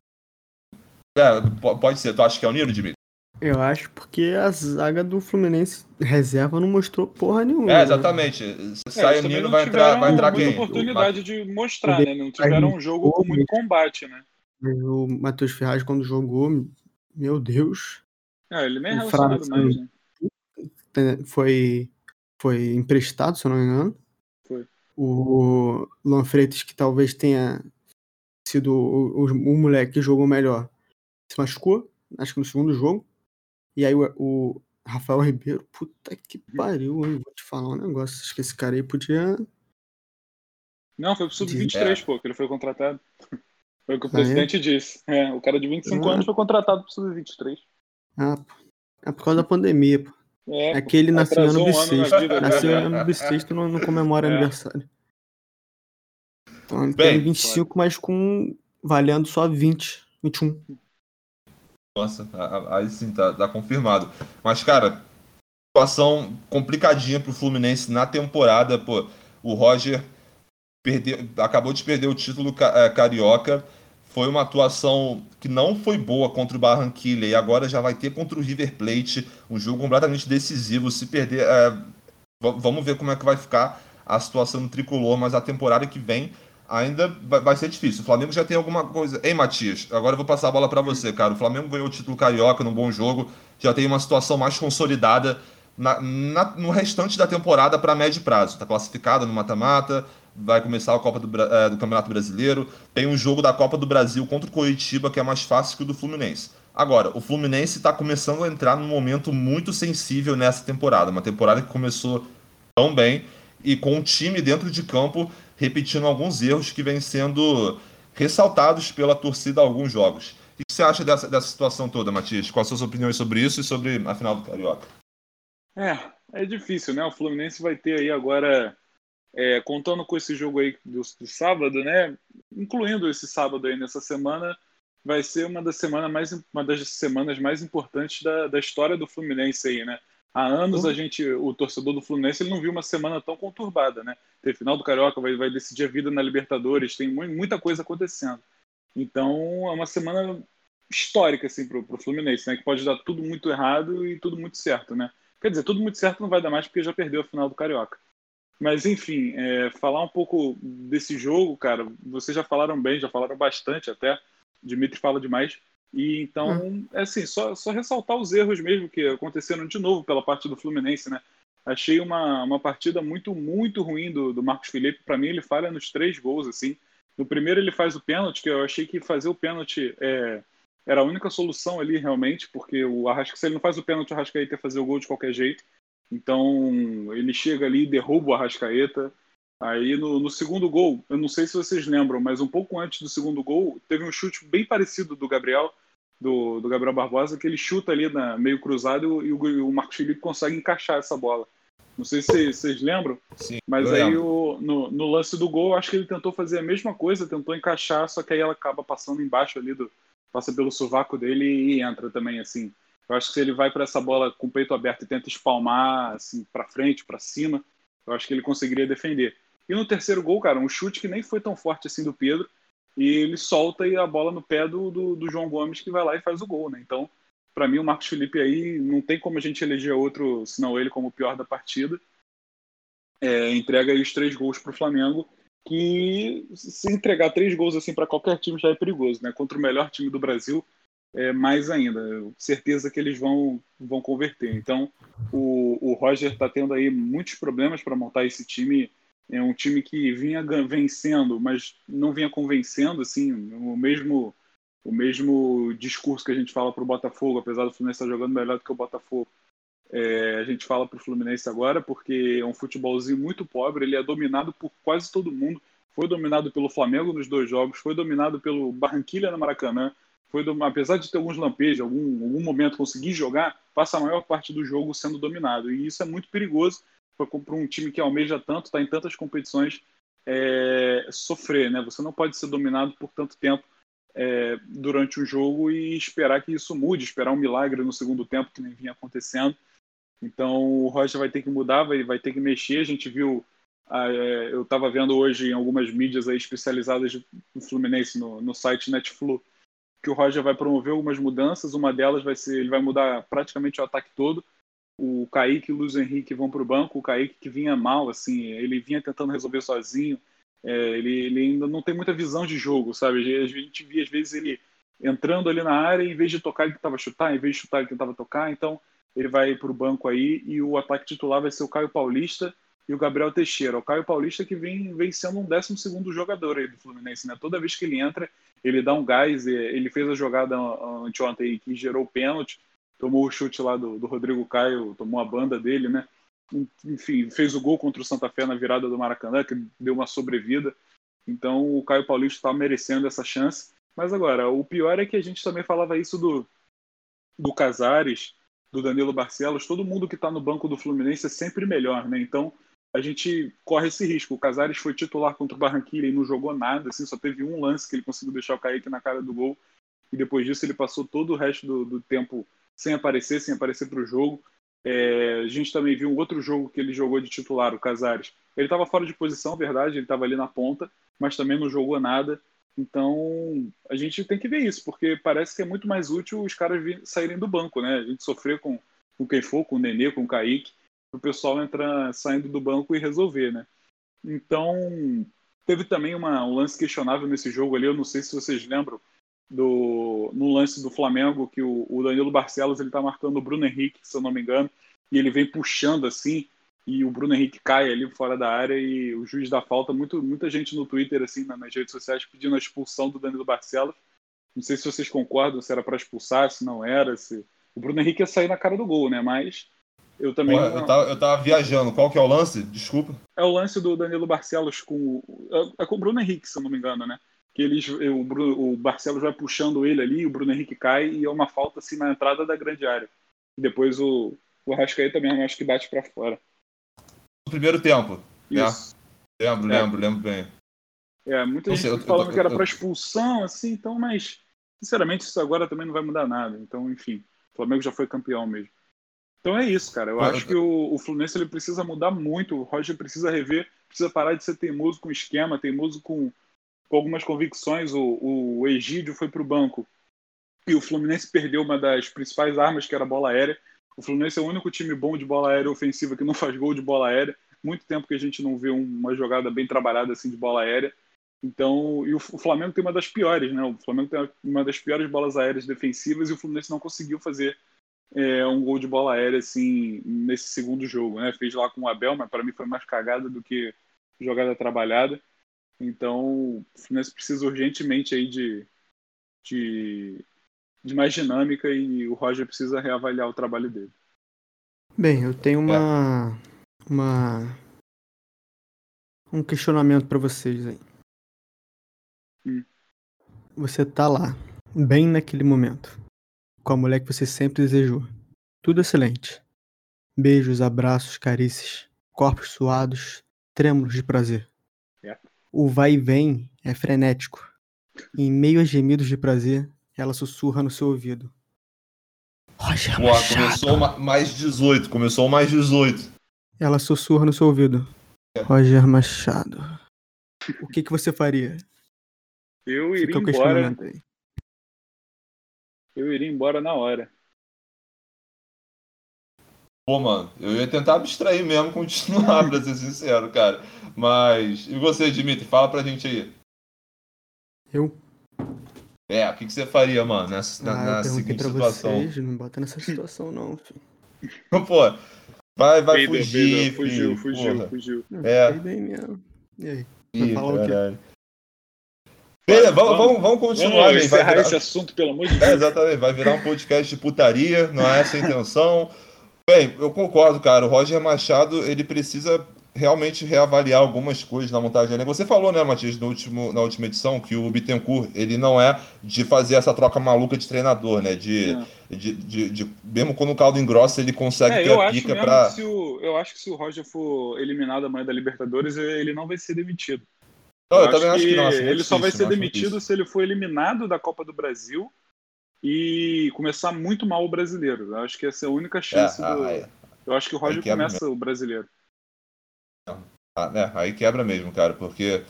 É, pode ser. Tu acha que é o Niro, Dimitri? Eu acho porque a zaga do Fluminense reserva não mostrou porra nenhuma. É, né? exatamente. Se é, sai o Nino, vai entrar, vai entrar quem? oportunidade de mostrar, né? Não tiveram um jogo com muito combate, né? O Matheus Ferraz, quando jogou, meu Deus. É, ele nem é relacionado mais, né? Foi, foi emprestado, se eu não me engano. Foi. O Luan Freitas, que talvez tenha sido o, o, o moleque que jogou melhor, se machucou, acho que no segundo jogo. E aí o, o Rafael Ribeiro, puta que pariu, hein? Vou te falar um negócio. Acho que esse cara aí podia. Não, foi pro Sub-23, é. pô, que ele foi contratado. Foi o que o ah, presidente é? disse. É, o cara de 25 ah. anos foi contratado pro Sub-23. Ah, é por causa da pandemia, pô. É, é que ele nasceu ano bissexto. Um nasceu ano bissexto e não, não comemora é. aniversário. Então ele Bem, tem 25, pode. mas com valendo só 20, 21. Nossa, aí sim, tá, tá confirmado. Mas, cara, situação complicadinha pro Fluminense na temporada, pô. O Roger perdeu, acabou de perder o título é, carioca. Foi uma atuação que não foi boa contra o Barranquilla e agora já vai ter contra o River Plate, um jogo completamente decisivo. Se perder, é, vamos ver como é que vai ficar a situação no tricolor, mas a temporada que vem ainda vai ser difícil. O Flamengo já tem alguma coisa. Ei, Matias, agora eu vou passar a bola para você, cara. O Flamengo ganhou o título carioca num bom jogo, já tem uma situação mais consolidada na, na, no restante da temporada para médio prazo. Está classificado no mata-mata, vai começar a Copa do, é, do, Campeonato Brasileiro. Tem um jogo da Copa do Brasil contra o Coritiba que é mais fácil que o do Fluminense. Agora, o Fluminense está começando a entrar num momento muito sensível nessa temporada. Uma temporada que começou tão bem e com o time dentro de campo repetindo alguns erros que vêm sendo ressaltados pela torcida a alguns jogos. O que você acha dessa, dessa situação toda, Matias? Quais suas opiniões sobre isso e sobre a final do Carioca? É, é difícil, né? O Fluminense vai ter aí agora, é, contando com esse jogo aí do, do, sábado, né? Incluindo esse sábado aí nessa semana, vai ser uma das semanas mais, uma das semanas mais importantes da, da história do Fluminense aí, né? Há anos a gente, o torcedor do Fluminense, ele não viu uma semana tão conturbada, né? Tem final do Carioca, vai, vai decidir a vida na Libertadores, tem muita coisa acontecendo. Então é uma semana histórica assim para o Fluminense, né? Que pode dar tudo muito errado e tudo muito certo, né? Quer dizer, tudo muito certo não vai dar mais porque já perdeu a final do Carioca. Mas enfim, é, falar um pouco desse jogo, cara. Vocês já falaram bem, já falaram bastante até. Dimitri fala demais. E então, hum. é assim, só, só ressaltar os erros mesmo que aconteceram de novo pela parte do Fluminense, né? Achei uma, uma partida muito, muito ruim do, do Marcos Felipe. Para mim, ele falha nos três gols, assim. No primeiro, ele faz o pênalti, que eu achei que fazer o pênalti é, era a única solução ali, realmente, porque o Arrasca, se ele não faz o pênalti, o Arrascaeta ia fazer o gol de qualquer jeito. Então, ele chega ali, derruba o Arrascaeta. Aí no, no, segundo gol, eu não sei se vocês lembram, mas um pouco antes do segundo gol, teve um chute bem parecido do Gabriel, do, do Gabriel Barbosa, que ele chuta ali na, meio cruzado e o, e o Marcos Felipe consegue encaixar essa bola. Não sei se vocês lembram, Sim, mas aí o, no, no, lance do gol, acho que ele tentou fazer a mesma coisa, tentou encaixar, só que aí ela acaba passando embaixo ali, do, passa pelo sovaco dele e entra também, assim. Eu acho que se ele vai para essa bola com o peito aberto e tenta espalmar assim para frente, para cima, eu acho que ele conseguiria defender. E no terceiro gol, cara, um chute que nem foi tão forte assim do Pedro, e ele solta e a bola no pé do, do, do João Gomes que vai lá e faz o gol, né? Então, para mim, o Marcos Felipe aí não tem como a gente eleger outro, senão ele como o pior da partida. É, entrega aí os três gols para o Flamengo, que se entregar três gols assim para qualquer time já é perigoso, né? Contra o melhor time do Brasil, é, mais ainda. Certeza que eles vão, vão converter. Então, o, o Roger está tendo aí muitos problemas para montar esse time é um time que vinha vencendo, mas não vinha convencendo, assim, o mesmo o mesmo discurso que a gente fala para o Botafogo, apesar do Fluminense estar jogando melhor do que o Botafogo, é, a gente fala para o Fluminense agora, porque é um futebolzinho muito pobre, ele é dominado por quase todo mundo, foi dominado pelo Flamengo nos dois jogos, foi dominado pelo Barranquilla no Maracanã, foi do, apesar de ter alguns lampejos, algum, algum momento conseguir jogar, passa a maior parte do jogo sendo dominado, e isso é muito perigoso, para um time que almeja tanto, está em tantas competições, é, sofrer, né? Você não pode ser dominado por tanto tempo é, durante o jogo e esperar que isso mude, esperar um milagre no segundo tempo que nem vinha acontecendo. Então o Roger vai ter que mudar, vai, vai ter que mexer. A gente viu, é, eu estava vendo hoje em algumas mídias aí especializadas do Fluminense no, no site Netflu, que o Roger vai promover algumas mudanças. Uma delas vai ser, ele vai mudar praticamente o ataque todo. O Kaique e o Luiz Henrique vão para o banco. O Kaique que vinha mal, assim, ele vinha tentando resolver sozinho. É, ele, ele ainda não tem muita visão de jogo, sabe? A gente via às vezes ele entrando ali na área, em vez de tocar, ele tentava chutar, em vez de chutar, ele tentava tocar. Então, ele vai para o banco aí e o ataque titular vai ser o Caio Paulista e o Gabriel Teixeira. O Caio Paulista que vem, vem sendo um 12 jogador aí do Fluminense, né? Toda vez que ele entra, ele dá um gás. Ele fez a jogada anteontem que gerou o pênalti, tomou o chute lá do, do Rodrigo Caio, tomou a banda dele, né? Enfim, fez o gol contra o Santa Fé na virada do Maracanã, que deu uma sobrevida. Então o Caio Paulista está merecendo essa chance. Mas agora, o pior é que a gente também falava isso do, do Casares, do Danilo Barcelos, todo mundo que está no banco do Fluminense é sempre melhor, né? Então a gente corre esse risco. O Casares foi titular contra o Barranquilla e não jogou nada, assim, só teve um lance que ele conseguiu deixar o Kaique na cara do gol. E depois disso ele passou todo o resto do, do tempo sem aparecer, sem aparecer para o jogo. É, a gente também viu um outro jogo que ele jogou de titular, o Casares. Ele estava fora de posição, verdade, ele estava ali na ponta, mas também não jogou nada. Então, a gente tem que ver isso, porque parece que é muito mais útil os caras saírem do banco, né? A gente sofreu com, com quem for, com o Nenê, com o Kaique, o pessoal entrar saindo do banco e resolver, né? Então, teve também uma, um lance questionável nesse jogo ali, eu não sei se vocês lembram, do, no lance do Flamengo, que o, o Danilo Barcelos ele tá marcando o Bruno Henrique, se eu não me engano, e ele vem puxando assim, e o Bruno Henrique cai ali fora da área e o juiz dá falta. Muito, muita gente no Twitter, assim, nas redes sociais, pedindo a expulsão do Danilo Barcelos. Não sei se vocês concordam, se era para expulsar, se não era, se... O Bruno Henrique ia sair na cara do gol, né? Mas eu também... Ué, eu, tava, eu tava viajando. Qual que é o lance? Desculpa. É o lance do Danilo Barcelos com... É, é com o Bruno Henrique, se eu não me engano, né? Que eles, o, Bruno, o Barcelos vai puxando ele ali, o Bruno Henrique cai e é uma falta, assim, na entrada da grande área. E depois o, o Arrascaeta também, acho que bate para fora no primeiro tempo. Né? Isso. Né? Lembro, é. lembro, lembro bem. É, muita não gente sei, falando eu, que era para expulsão, assim, então, mas sinceramente isso agora também não vai mudar nada. Então, enfim, o Flamengo já foi campeão mesmo. Então é isso, cara. Eu acho que o, o Fluminense ele precisa mudar muito. O Roger precisa rever, precisa parar de ser teimoso com esquema, teimoso com, com algumas convicções. O, o Egídio foi para o banco e o Fluminense perdeu uma das principais armas, que era a bola aérea. O Fluminense é o único time bom de bola aérea ofensiva que não faz gol de bola aérea. Muito tempo que a gente não vê uma jogada bem trabalhada assim de bola aérea. Então, e o, Flamengo tem uma das piores, né? O Flamengo tem uma das piores bolas aéreas defensivas e o Fluminense não conseguiu fazer é, um gol de bola aérea assim nesse segundo jogo, né? Fez lá com o Abel, mas para mim foi mais cagada do que jogada trabalhada. Então, o Fluminense precisa urgentemente aí de, de de mais dinâmica e o Roger precisa reavaliar o trabalho dele. Bem, eu tenho uma uma um questionamento para vocês aí. Hum. Você tá lá, bem naquele momento, com a mulher que você sempre desejou. Tudo excelente. Beijos, abraços, carícias, corpos suados, trêmulos de prazer. É. O vai e vem é frenético. Em meio a gemidos de prazer, ela sussurra no seu ouvido. Roger Machado. começou mais 18, começou mais 18. Ela sussurra no seu ouvido. É. Roger Machado. O que, que você faria? Eu iria embora. Eu iria embora na hora. Pô, mano, eu ia tentar abstrair mesmo, continuar, pra ser sincero, cara. Mas. E você, Dimitri? Fala pra gente aí. Eu? É, o que, que você faria, mano, nessa, ah, na, seguinte pra situação? Vocês, não bota nessa situação, não, filho. Pô, vai, vai Peida, fugir, Peida, fugiu, fugiu, porra. fugiu. É. bem mesmo. E aí? Ih, falar o quê? Beleza, vamos, vamos, vamos continuar, vamos encerrar virar... esse assunto, pelo amor de é, Deus. É, exatamente, vai virar um podcast de putaria, não é essa a intenção. Bem, eu concordo, cara. O Roger Machado, ele precisa realmente reavaliar algumas coisas na montagem Você falou, né, Matias, no último, na última edição, que o Bittencourt, ele não é de fazer essa troca maluca de treinador, né? De, é. de, de, de, mesmo quando o caldo engrossa, ele consegue é, ter a pica pra... eu acho que se o Roger for eliminado amanhã da Libertadores, ele não vai ser demitido. Não, eu, eu também acho que, não. ele difícil, só vai ser demitido se ele for eliminado da Copa do Brasil e começar muito mal o brasileiro. Eu acho que essa é a única chance é, do... É Eu acho que o Roger começa o brasileiro. Ah, é, aí quebra mesmo, cara, porque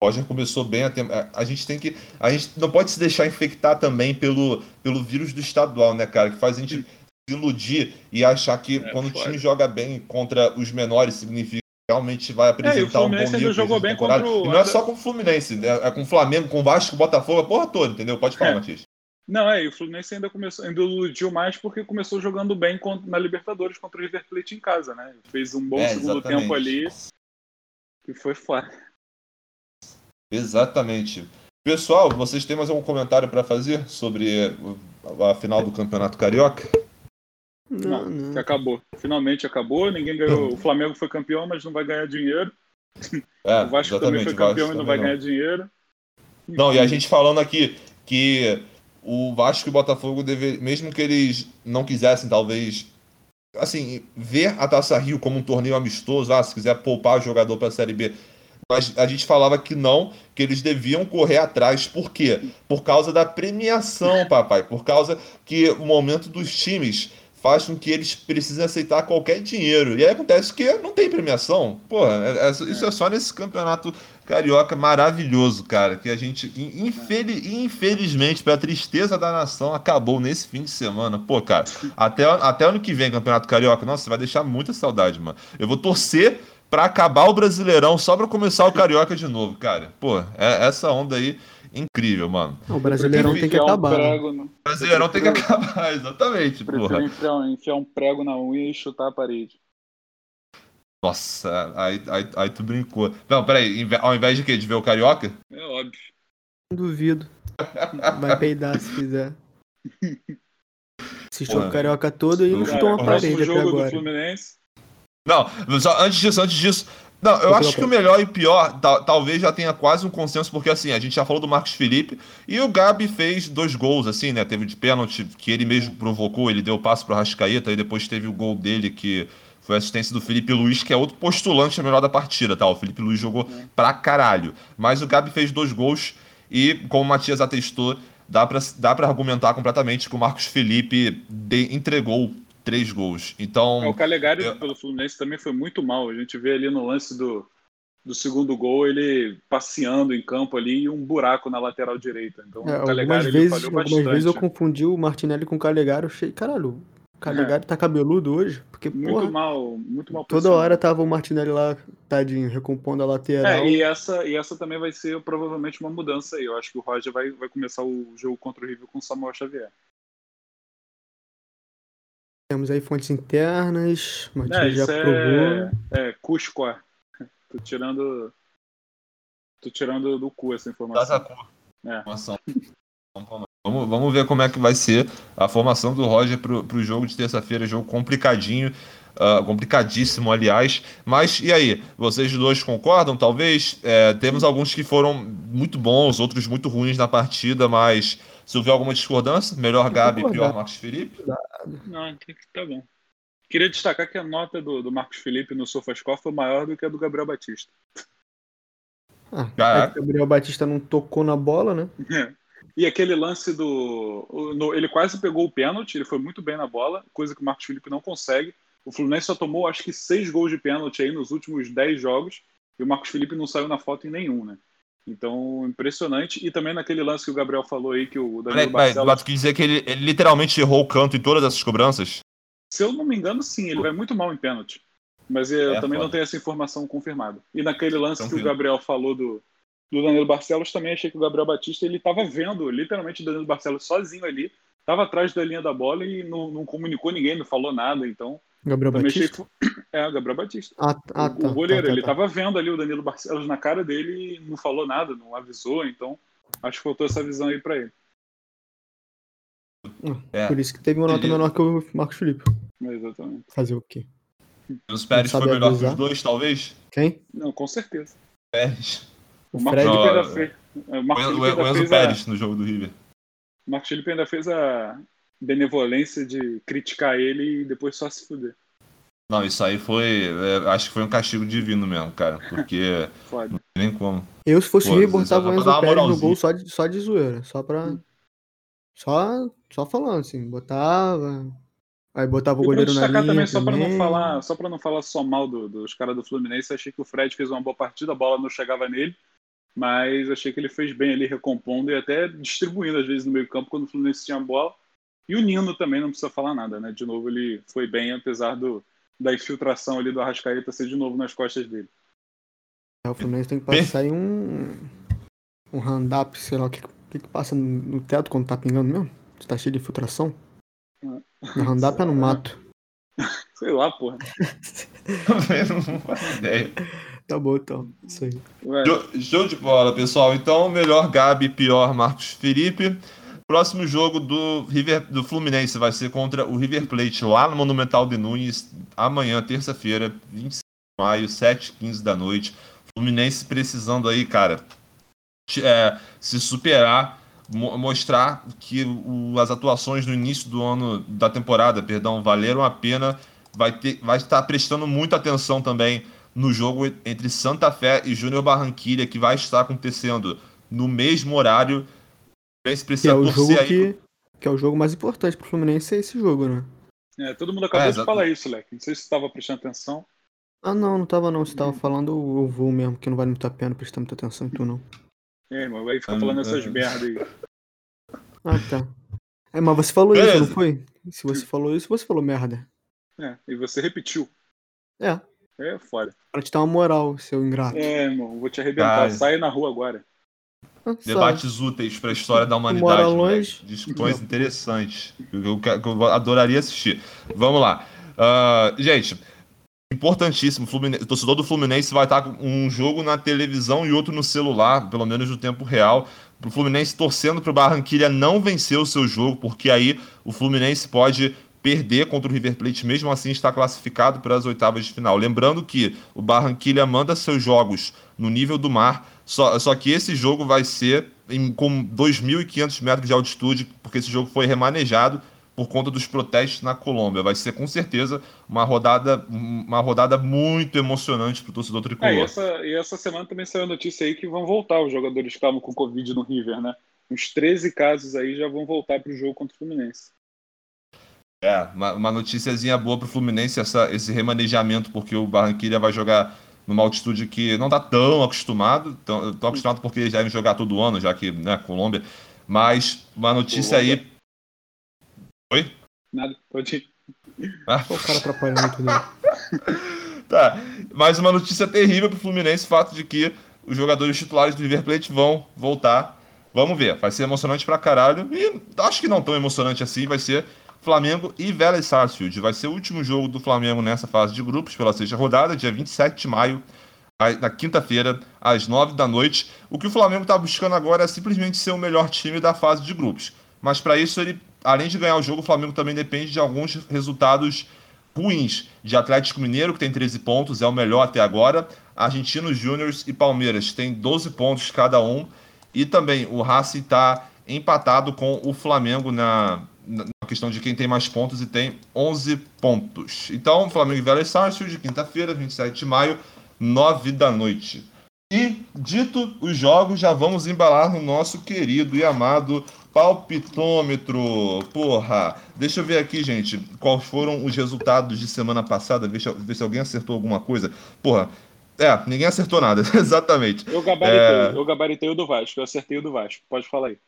o Roger começou bem a tem... A gente tem que. A gente não pode se deixar infectar também pelo, pelo vírus do estadual, né, cara? Que faz a gente se iludir e achar que É, quando o time joga bem contra os menores significa que realmente vai apresentar um bom nível. jogou bem temporada. contra o- E não é só com o Fluminense, né? é com o Flamengo, com o Vasco, com o Botafogo, a porra toda, entendeu? Pode falar, É. Matias. Não, é, e o Fluminense ainda começou, ainda iludiu mais porque começou jogando bem na Libertadores contra o River Plate em casa, né? Fez um bom É, segundo exatamente. tempo ali que foi foda. Exatamente. Pessoal, vocês têm mais algum comentário para fazer sobre a final do Campeonato Carioca? Não, Não, não. que acabou. Finalmente acabou, ninguém ganhou. O Flamengo foi campeão, mas não vai ganhar dinheiro. É, o Vasco também foi campeão e não vai não. ganhar dinheiro. Não, e a gente falando aqui que o Vasco e o Botafogo, deve, mesmo que eles não quisessem, talvez, assim, ver a Taça Rio como um torneio amistoso, ah, se quiser poupar o jogador para a Série B, mas a gente falava que não, que eles deviam correr atrás. Por quê? Por causa da premiação, papai. Por causa que o momento dos times faz com que eles precisem aceitar qualquer dinheiro. E aí acontece que não tem premiação. Porra, é- é- isso é só nesse campeonato carioca maravilhoso, cara. Que a gente, in- infeli- infelizmente, pra tristeza da nação, acabou nesse fim de semana. Pô, cara, até, até ano que vem, campeonato carioca, nossa, vai deixar muita saudade, mano. Eu vou torcer pra acabar o Brasileirão só pra começar o carioca de novo, cara. Pô, é essa onda aí incrível, mano. O Brasileirão tem que um acabar. né? prego no- O Brasileirão tem que acabar, exatamente, Prefiro porra. enfiar, um- enfiar um prego na unha e chutar a parede. Nossa, aí, aí, aí tu brincou. Não, peraí, ao invés de quê? De ver o carioca? É óbvio. Duvido. Vai peidar se fizer. Assistiu o Carioca todo e não chutou uma parede até agora. Fluminense. Não, só antes disso, antes disso. Não, eu acho que o melhor e pior tal- talvez já tenha quase um consenso, porque assim, a gente já falou do Marcos Felipe e o Gabi fez dois gols, assim, né? Teve de pênalti que ele mesmo provocou, ele deu o passo pro Rascaeta e depois teve o gol dele que foi a assistência do Felipe Luiz, que é outro postulante a melhor da partida, tá? O Felipe Luiz jogou pra caralho. Mas o Gabi fez dois gols e, como o Matias atestou, dá pra, dá pra argumentar completamente que o Marcos Felipe de- entregou três gols. Então. É, o Calegari eu- pelo Fluminense também foi muito mal. A gente vê ali no lance do, do segundo gol ele passeando em campo ali e um buraco na lateral direita. Então É, o Calegari algumas vezes, algumas bastante. vezes eu confundi o Martinelli com o Calegari. Eu achei, caralho, o Calegari tá cabeludo hoje? Porque, É. Muito porra, mal, muito mal toda posicionado. hora tava o Martinelli lá, tadinho, recompondo a lateral. É, e essa, e essa também vai ser provavelmente uma mudança aí. Eu acho que o Roger vai, vai começar o jogo contra o River com o Samuel Xavier. Temos aí fontes internas, o É, já isso provou. é, é Cusco. Tô tirando. Tô tirando do cu essa informação. Sacou. É. Formação. Vamos, vamos ver como é que vai ser a formação do Roger pro, pro jogo de terça-feira. Jogo complicadinho, ah, complicadíssimo, aliás. Mas e aí? Vocês dois concordam? Talvez? É, temos alguns que foram muito bons, outros muito ruins na partida, mas se houver alguma discordância, melhor Gabi, pior Marcos Felipe? Não, tem que- tá bom. Queria destacar que a nota do, do Marcos Felipe no SofaScore foi maior do que a do Gabriel Batista. Ah, é o Gabriel Batista não tocou na bola, né? E aquele lance do. no- ele quase pegou o pênalti, ele foi muito bem na bola, coisa que o Marcos Felipe não consegue. O Fluminense só tomou acho que seis gols de pênalti aí nos últimos dez jogos, e o Marcos Felipe não saiu na foto em nenhum, né? Então, impressionante. E também naquele lance que o Gabriel falou aí, que o Danilo peraí, Barcelos. mas tu quer dizer que ele, ele literalmente errou o canto em todas essas cobranças? Se eu não me engano, sim, ele vai muito mal em pênalti. Mas eu É, também foda. não tenho essa informação confirmada. E naquele lance que o Tranquilo. Gabriel falou do, do Danilo Barcelos, também achei que o Gabriel Batista ele estava vendo literalmente o Danilo Barcelos sozinho ali, estava atrás da linha da bola e não, não comunicou ninguém, não falou nada. Então, Gabriel também Batista? que. É, o Gabriel Batista. Ah, ah, o, tá. o goleiro, tá, tá, ele tá. estava vendo ali o Danilo Barcelos na cara dele e não falou nada, não avisou. Então, acho que faltou essa visão aí para ele. É. Por isso que teve uma nota Beleza. menor que o Marcos Felipe. Exatamente. Fazer o quê? Os Pérez foi melhor que os dois, talvez? Quem? Não, com certeza. Pérez. O O Marcos Fred? Felipe ainda fez. é, O O, Marcos o, Enzo fez a- Pérez no jogo do River. O Marcos Felipe ainda fez a benevolência de criticar ele e depois só se fuder. Não, isso aí foi. é, acho que foi um castigo divino mesmo, cara. Porque Foda. não tem nem como. Eu, se fosse Pô, o botava o pra Enzo Pérez no gol só de, só de zoeira. Só pra. Só, só falando, assim. Botava. Aí botava o goleiro na linha também, só pra não falar, só para não falar só mal do- dos caras do Fluminense, achei que o Fred fez uma boa partida, a bola não chegava nele, mas achei que ele fez bem ali recompondo e até distribuindo às vezes no meio-campo quando o Fluminense tinha a bola. E o Nino também não precisa falar nada, né? De novo ele foi bem, apesar do da infiltração ali do Arrascaeta ser de novo nas costas dele. É, O Fluminense tem que passar em um. Um hand-up, sei lá o que, que, que passa no, teto quando tá pingando mesmo. Tá cheio de filtração. No hand-up é no mato. Sei lá, porra. não faço ideia. Tá bom, então. Isso aí. Show de bola, pessoal. Então, melhor Gabi, pior Marcos Felipe. Próximo jogo do, River, do Fluminense vai ser contra o River Plate, lá no Monumental de Nunes, amanhã, terça-feira, 25 de maio, 7h15 da noite. Fluminense precisando aí, cara, é, se superar, mo- mostrar que o- as atuações no início do ano, da temporada, perdão, valeram a pena. Vai, ter, vai estar prestando muita atenção também no jogo entre Santa Fé e Júnior Barranquilha, que vai estar acontecendo no mesmo horário. O Fluminense Que precisa é o torcer jogo aí. que. Que é o jogo mais importante pro Fluminense é esse jogo, né? é, todo mundo acabou É, de falar isso, Leque. Não sei se você estava prestando atenção. Ah não, não tava não. Você tava falando eu vou mesmo, que não vale muito a pena prestar muita atenção em tu não. É, irmão, aí fica Ah, falando essas é. merda aí. Ah, tá. É, mas você falou isso, Beleza. não foi? Se você falou isso, você falou merda. É, e você repetiu. É, É foda. pra te dar uma moral, seu ingrato. É, irmão, vou te arrebentar. Sai na rua agora. Debates úteis para a história da humanidade. Longe. Discussões interessantes. Que eu, que eu adoraria assistir. Vamos lá. Ah, gente, importantíssimo. Fluminense, o torcedor do Fluminense vai estar com um jogo na televisão e outro no celular, pelo menos no tempo real. Pro Fluminense torcendo pro Barranquilha não vencer o seu jogo, porque aí o Fluminense pode perder contra o River Plate, mesmo assim está classificado para as oitavas de final. Lembrando que o Barranquilha manda seus jogos no nível do mar, só, só que esse jogo vai ser em, com 2.500 metros de altitude, porque esse jogo foi remanejado por conta dos protestos na Colômbia. Vai ser com certeza uma rodada, uma rodada muito emocionante para o torcedor Ah, e, tricolor. essa, e essa semana também saiu a notícia aí que vão voltar os jogadores que estavam com Covid no River, né? Uns 13 casos aí já vão voltar pro jogo contra o Fluminense. É, uma, uma noticiazinha boa pro Fluminense, essa, esse remanejamento, porque o Barranquilla vai jogar numa altitude que não tá tão acostumado, tão, tão acostumado porque eles devem jogar todo ano, já que, né, Colômbia. Mas uma notícia aí. Oi? Nada, pode ir. Ah, o cara atrapalhando tudo. aí. tá. Mais uma notícia terrível pro Fluminense, o fato de que os jogadores titulares do River Plate vão voltar. Vamos ver, vai ser emocionante pra caralho. E acho que não tão emocionante assim, vai ser Flamengo e Vélez Sarsfield. Vai ser o último jogo do Flamengo nessa fase de grupos, pela sexta rodada, dia 27 de maio, na quinta-feira, às 9 da noite. O que o Flamengo está buscando agora é simplesmente ser o melhor time da fase de grupos. Mas para isso, ele, além de ganhar o jogo, o Flamengo também depende de alguns resultados ruins. De Atlético Mineiro, que tem 13 pontos, é o melhor até agora. Argentinos Júniors e Palmeiras têm 12 pontos cada um. E também o Racing está empatado com o Flamengo na, na questão de quem tem mais pontos e tem 11 pontos. Então, Flamengo e Vélez Sarsfield, quinta-feira, 27 de maio, 9 da noite. E, dito os jogos, já vamos embalar no nosso querido e amado palpitômetro. Porra, deixa eu ver aqui, gente, quais foram os resultados de semana passada, ver se, ver se alguém acertou alguma coisa. Porra, é, ninguém acertou nada, exatamente. Eu gabaritei, É. eu gabaritei o do Vasco, eu acertei o do Vasco. Pode falar aí.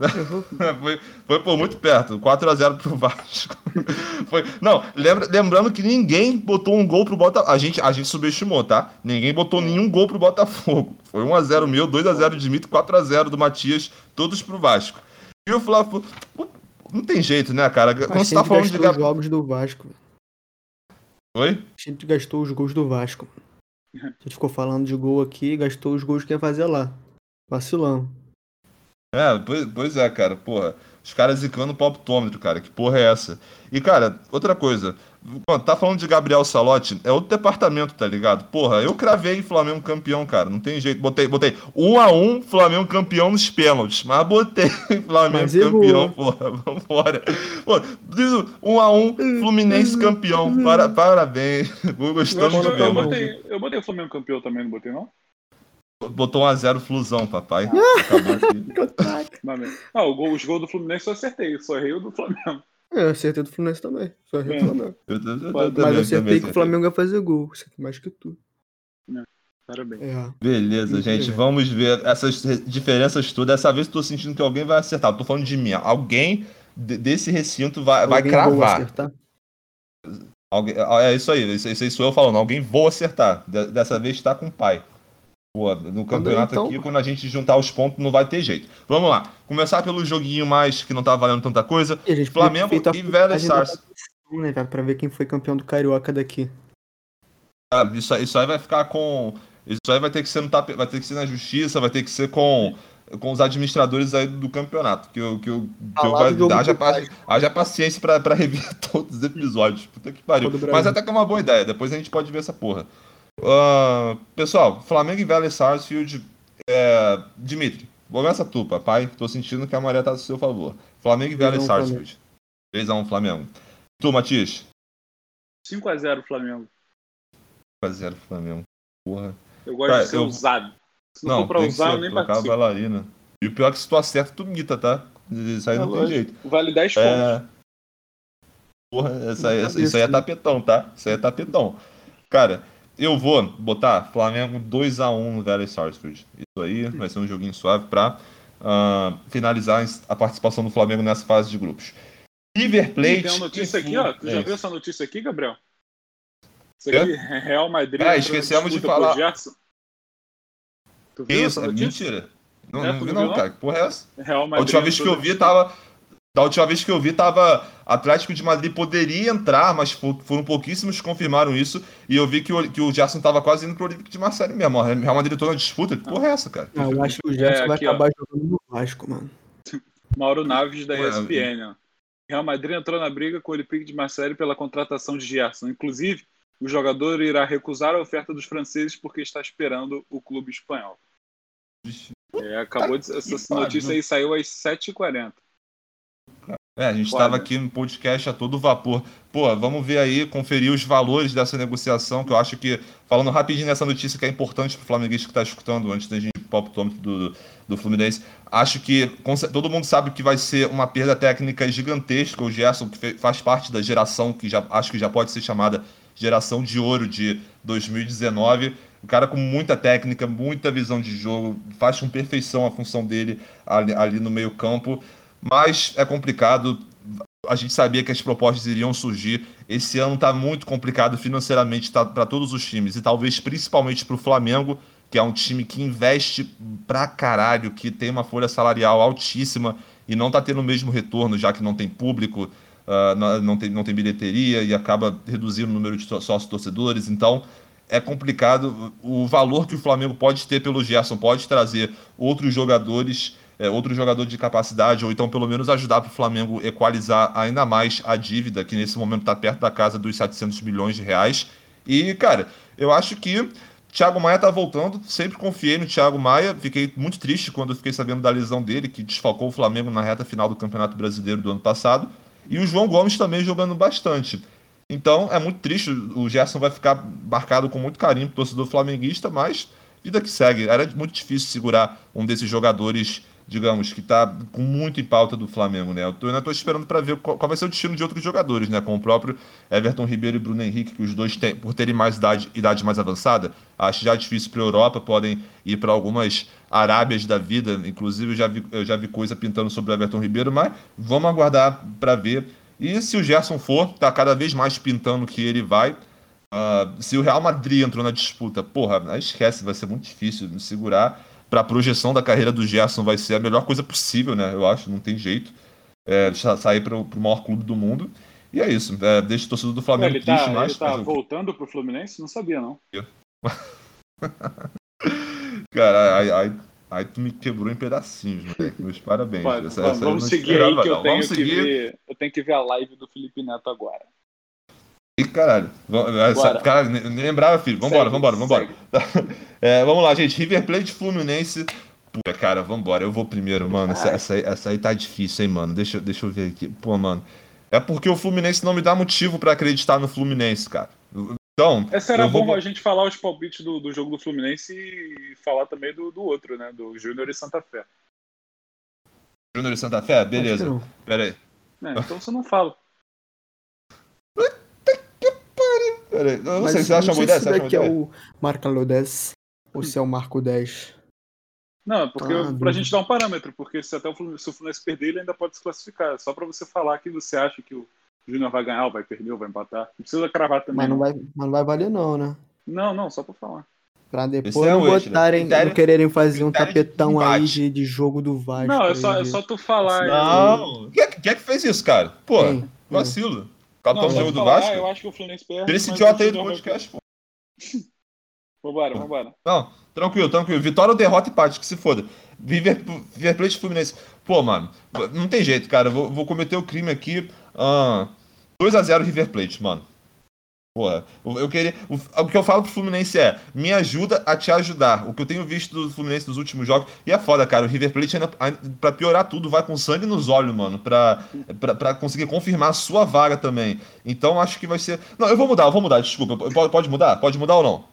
Foi, foi por muito perto, 4x0 pro Vasco. Foi, não, lembra, lembrando que ninguém botou um gol pro Botafogo. A gente, a gente subestimou, tá? Ninguém botou nenhum gol pro Botafogo. Foi 1x0 meu, 2x0 de Mito, 4x0 do Matias, todos pro Vasco. E o Flávio. Não tem jeito, né, cara? Quando você tá falando de. os jogos do Vasco. Oi? A gente gastou os gols do Vasco. A gente ficou falando de gol aqui e gastou os gols que ia fazer lá. Vacilão. É, pois, pois é, cara, porra. Os caras zicando o palpitômetro, cara. Que porra é essa? E, cara, outra coisa. Tá falando de Gabriel Salotti, é outro departamento, tá ligado? Porra, eu cravei Flamengo campeão, cara. Não tem jeito. Botei, botei um a um Flamengo campeão nos pênaltis. Mas botei Flamengo Mas campeão, porra. Vambora. Pô, diz o um a um Fluminense campeão. Para, parabéns. Eu, Gostamos eu, mano. botei, eu botei o Flamengo campeão também, não botei não? Botou um a zero Flusão, papai. Acabou aqui. Mas, mesmo. Ah, o gol- os gols do Fluminense eu acertei, só errei o do Flamengo. É, eu acertei do Fluminense também. Só errei do É. Flamengo. Eu, eu, eu, eu Mas também, eu acertei que o Flamengo ia fazer gol. Isso aqui mais que tu. Parabéns. É. Beleza, gente, vamos ver essas diferenças todas. Dessa vez eu tô sentindo que alguém vai acertar. Eu tô falando de mim. Alguém de- desse recinto vai, vai Alguém vou cravar. acertar? Alguém, é isso aí, isso, isso aí sou eu falando. Alguém vou acertar. De- dessa vez tá com o pai. Pô, no campeonato então. aqui, quando a gente juntar os pontos, não vai ter jeito. Vamos lá. Começar pelo joguinho mais que não tá valendo tanta coisa. Flamengo e Vélez competição, Né, cara, pra ver quem foi campeão do Carioca daqui. Ah, Isso, aí- isso aí vai ficar com. Isso aí vai ter que ser no tape- vai ter que ser na justiça, vai ter que ser com, com os administradores aí do campeonato. Que eu, que eu, que eu lá vai, haja, haja paciência pra, pra rever todos os episódios. Puta que pariu. Mas até que é uma boa ideia. Depois a gente pode ver essa porra. Ah, pessoal, Flamengo e Vélez Sarsfield. É, Dimitri, começa tu, papai. Tô sentindo que a maré tá do seu favor. Flamengo e Vélez 3x1 Sarsfield. 3x1 Flamengo. Tu, Matias? 5x0 Flamengo. 4x0 Flamengo. Porra. Eu gosto Cara, de ser eu- usado. Se não, Não, for pra usar, ser, eu nem participo. bailarina. E o pior é que se tu acerta, tu mita, tá? Isso aí É não tem jeito. Vale 10 pontos. É... Porra, essa essa- isso aí é tapetão, tá? Isso aí é tapetão. Cara, eu vou botar Flamengo 2x1 no Vélez Sarsfield. Isso aí vai ser um joguinho suave pra ah, finalizar a participação do Flamengo nessa fase de grupos. River Plate. Tem uma notícia aqui, ó. Tu já Fluminense. viu essa notícia aqui, Gabriel? Isso aqui, Real Madrid. É, na esquecemos de falar. Tu viu isso? essa É mentira. Não, É, não vi não não, cara. Que porra é essa? Real A Madrid última vez que eu vi tava. Da última vez que eu vi tava. Atlético de Madrid poderia entrar, mas fo- foram pouquíssimos que confirmaram isso. E eu vi que o, que o Gerson tava quase indo pro Olympique de Marseille mesmo. O Real Madrid entrou na disputa. Que porra é essa, cara? Ah, eu acho que o Gerson É, vai aqui, ó. acabar jogando no Vasco, mano. Mauro Naves da ESPN. Ó. Real Madrid entrou na briga com o Olympique de Marseille pela contratação de Gerson. Inclusive, o jogador irá recusar a oferta dos franceses porque está esperando o clube espanhol. É, acabou de, essa notícia aí saiu às 7h40. É, a gente Foda. tava aqui no podcast a todo vapor. Pô, vamos ver aí, conferir os valores dessa negociação, que eu acho que, falando rapidinho nessa notícia que é importante pro flamenguista que tá escutando antes da gente ir pro optômetro do, do Fluminense, acho que todo mundo sabe que vai ser uma perda técnica gigantesca. O Gerson, que faz parte da geração que já acho que já pode ser chamada geração de ouro de 2019. O cara com muita técnica, muita visão de jogo, faz com perfeição a função dele ali, ali no meio-campo. Mas é complicado. A gente sabia que as propostas iriam surgir. Esse ano está muito complicado financeiramente para todos os times e talvez principalmente para o Flamengo, que é um time que investe pra caralho, que tem uma folha salarial altíssima e não está tendo o mesmo retorno, já que não tem público, ah, não, tem, não tem bilheteria e acaba reduzindo o número de sócios torcedores. Então é complicado. O valor que o Flamengo pode ter pelo Gerson pode trazer outros jogadores, é, outro jogador de capacidade, ou então pelo menos ajudar para o Flamengo equalizar ainda mais a dívida, que nesse momento está perto da casa dos 700 milhões de reais. E, cara, eu acho que Thiago Maia tá voltando, sempre confiei no Thiago Maia, fiquei muito triste quando fiquei sabendo da lesão dele, que desfalcou o Flamengo na reta final do Campeonato Brasileiro do ano passado. E o João Gomes também jogando bastante. Então é muito triste, o Gerson vai ficar marcado com muito carinho pro torcedor flamenguista, mas vida que segue. Era muito difícil segurar um desses jogadores, digamos, que tá com muito em pauta do Flamengo, né? Eu tô- ainda tô esperando para ver qual, qual vai ser o destino de outros jogadores, né? Como o próprio Everton Ribeiro e Bruno Henrique, que os dois têm, por terem mais idade, idade mais avançada, acho já difícil para Europa, podem ir para algumas Arábias da vida, inclusive eu já vi, eu já vi coisa pintando sobre o Everton Ribeiro, mas vamos aguardar para ver. E se o Gerson for, tá cada vez mais pintando que ele vai. Ah, se o Real Madrid entrou na disputa, porra, esquece, vai ser muito difícil segurar. Para a projeção da carreira do Gerson vai ser a melhor coisa possível, né? Eu acho, não tem jeito. É, sa- sair para o maior clube do mundo. E é isso. É, deixa o torcedor do Flamengo ele triste, tá, mas. ele tá mas- voltando pro Fluminense? Não sabia, não. Cara, aí, aí, aí tu me quebrou em pedacinhos, moleque. Meus parabéns. Vai, Essa- vamos essa não seguir aí que eu tenho Vamos que, seguir. ver, eu tenho que ver a live do Felipe Neto agora. E caralho, essa- nem lembrava, filho. Vambora, Segue, vambora, vambora. É, vamos lá, gente. River Plate Fluminense. Puta, cara, vambora. Eu vou primeiro, mano. Essa, essa, aí, essa aí tá difícil, hein, mano. Deixa, eu- deixa eu ver aqui. Pô, mano. É porque o Fluminense não me dá motivo pra acreditar no Fluminense, cara. Então. Essa era vou bom a gente falar os palpites do, do jogo do Fluminense e falar também do, do outro, né? Do Júnior e Santa Fé. Júnior e Santa Fé? Beleza. Pera aí. É, então você não fala. Peraí, eu não Mas sei, você acha não uma ideia? se Você acha uma é o Marcalo 10 ou se é o Marco 10. Não, é porque Ah, pra gente dar um parâmetro, porque se até o Fluminense, se o Fluminense perder, ele ainda pode se classificar. Só pra você falar que você acha que o Júnior vai ganhar, ou vai perder, ou vai empatar. Não precisa cravar também. Mas não não. vai, mas não vai valer não, né? não, não, só pra falar. Pra depois é não o extra. botarem, Critério- não quererem fazer um de tapetão aí de, de jogo do Vasco. Não, é só, é só tu falar. Não. Quem é, é que fez isso, cara? Pô, Quem? vacilo. Só jogo do falar, Vasco. Eu acho que o Fluminense perde. Tira esse idiota aí do podcast, pô. Vambora, vambora. Não, tranquilo, tranquilo. Vitória ou derrota e empate, que se foda. River, River Plate e Fluminense. Pô, mano, não tem jeito, cara. Vou, vou cometer o crime aqui. Ah, 2x0 River Plate, mano. Porra, eu queria. O, que eu falo pro Fluminense é: me ajuda a te ajudar. O que eu tenho visto do Fluminense nos últimos jogos. E é foda, cara. O River Plate, ainda, pra piorar tudo, vai com sangue nos olhos, mano. Pra, pra, pra conseguir confirmar a sua vaga também. Então acho que vai ser. Não, eu vou mudar, eu vou mudar, desculpa. Pode, pode mudar? Pode mudar ou não?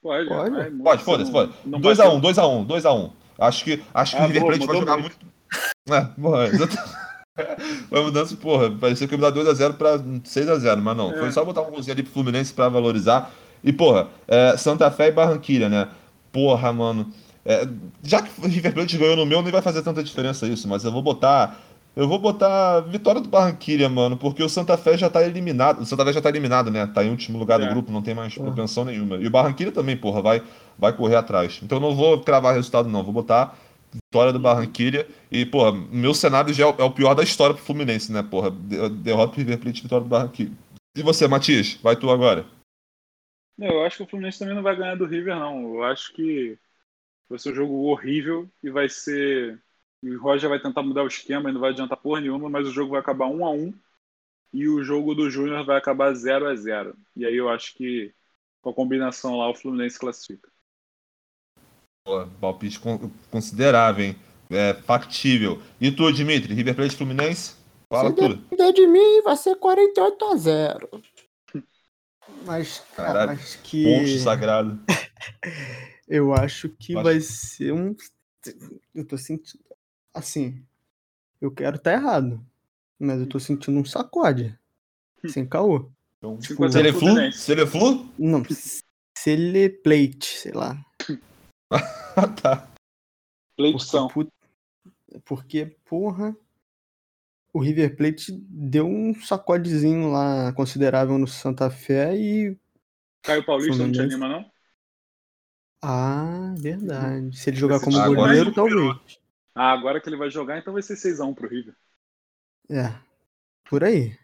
Pode, Pode. vai, Pode, foda-se, não 2x1, bateu. 2x1, 2x1. Acho que, acho que Ah, o River boa, Plate vai jogar muito. muito. É, porra, exatamente. Vai mudando, porra, parecia que ia mudar 2x0 pra 6x0, mas não. É. Foi só botar um golzinho ali pro Fluminense pra valorizar. E, porra, é, Santa Fé e Barranquilha, né? Porra, mano. É, já que o River Plate ganhou no meu, nem vai fazer tanta diferença isso, mas eu vou botar. Eu vou botar vitória do Barranquilha, mano, porque o Santa Fé já tá eliminado. O Santa Fé já tá eliminado, né? Tá em último lugar do É. grupo, não tem mais propensão nenhuma. E o Barranquilha também, porra, vai, vai correr atrás. Então eu não vou cravar resultado, não. Vou botar vitória do Barranquilha. E, porra, meu cenário já é o, é o pior da história pro Fluminense, né, porra? De- Derrota pro River Plate, vitória do Barranquilha. E você, Matias? Vai tu agora. Eu acho que o Fluminense também não vai ganhar do River, não. Eu acho que vai ser um jogo horrível e vai ser. O Roger vai tentar mudar o esquema e não vai adiantar porra nenhuma, mas o jogo vai acabar 1 a 1 e o jogo do Júnior vai acabar 0 a 0 E aí eu acho que com a combinação lá o Fluminense classifica. Palpite con- considerável, hein? É factível. E tu, Dimitri? River Plate Fluminense? Fala Se tudo. depender de mim, vai ser 48 a 0. Mas, cara, Caralho, acho que. Ponte sagrado. Eu acho que Acho- vai ser um. Eu tô sentindo. Assim, eu quero estar errado. Mas eu tô sentindo um sacode. Sem caô. Então, Cinco a se zero ele é flu? Fluminense. Se ele é flu? Não, Celeplate, sei lá. Ah, tá. Leitição. Porque, put- porque, porra, o River Plate deu um sacodezinho lá considerável no Santa Fé e. Caio Paulista não te anima, não? Ah, verdade. Se ele jogar Esse como goleiro, vai talvez. Ah, agora que ele vai jogar, então vai ser 6x1 pro River. É, por aí.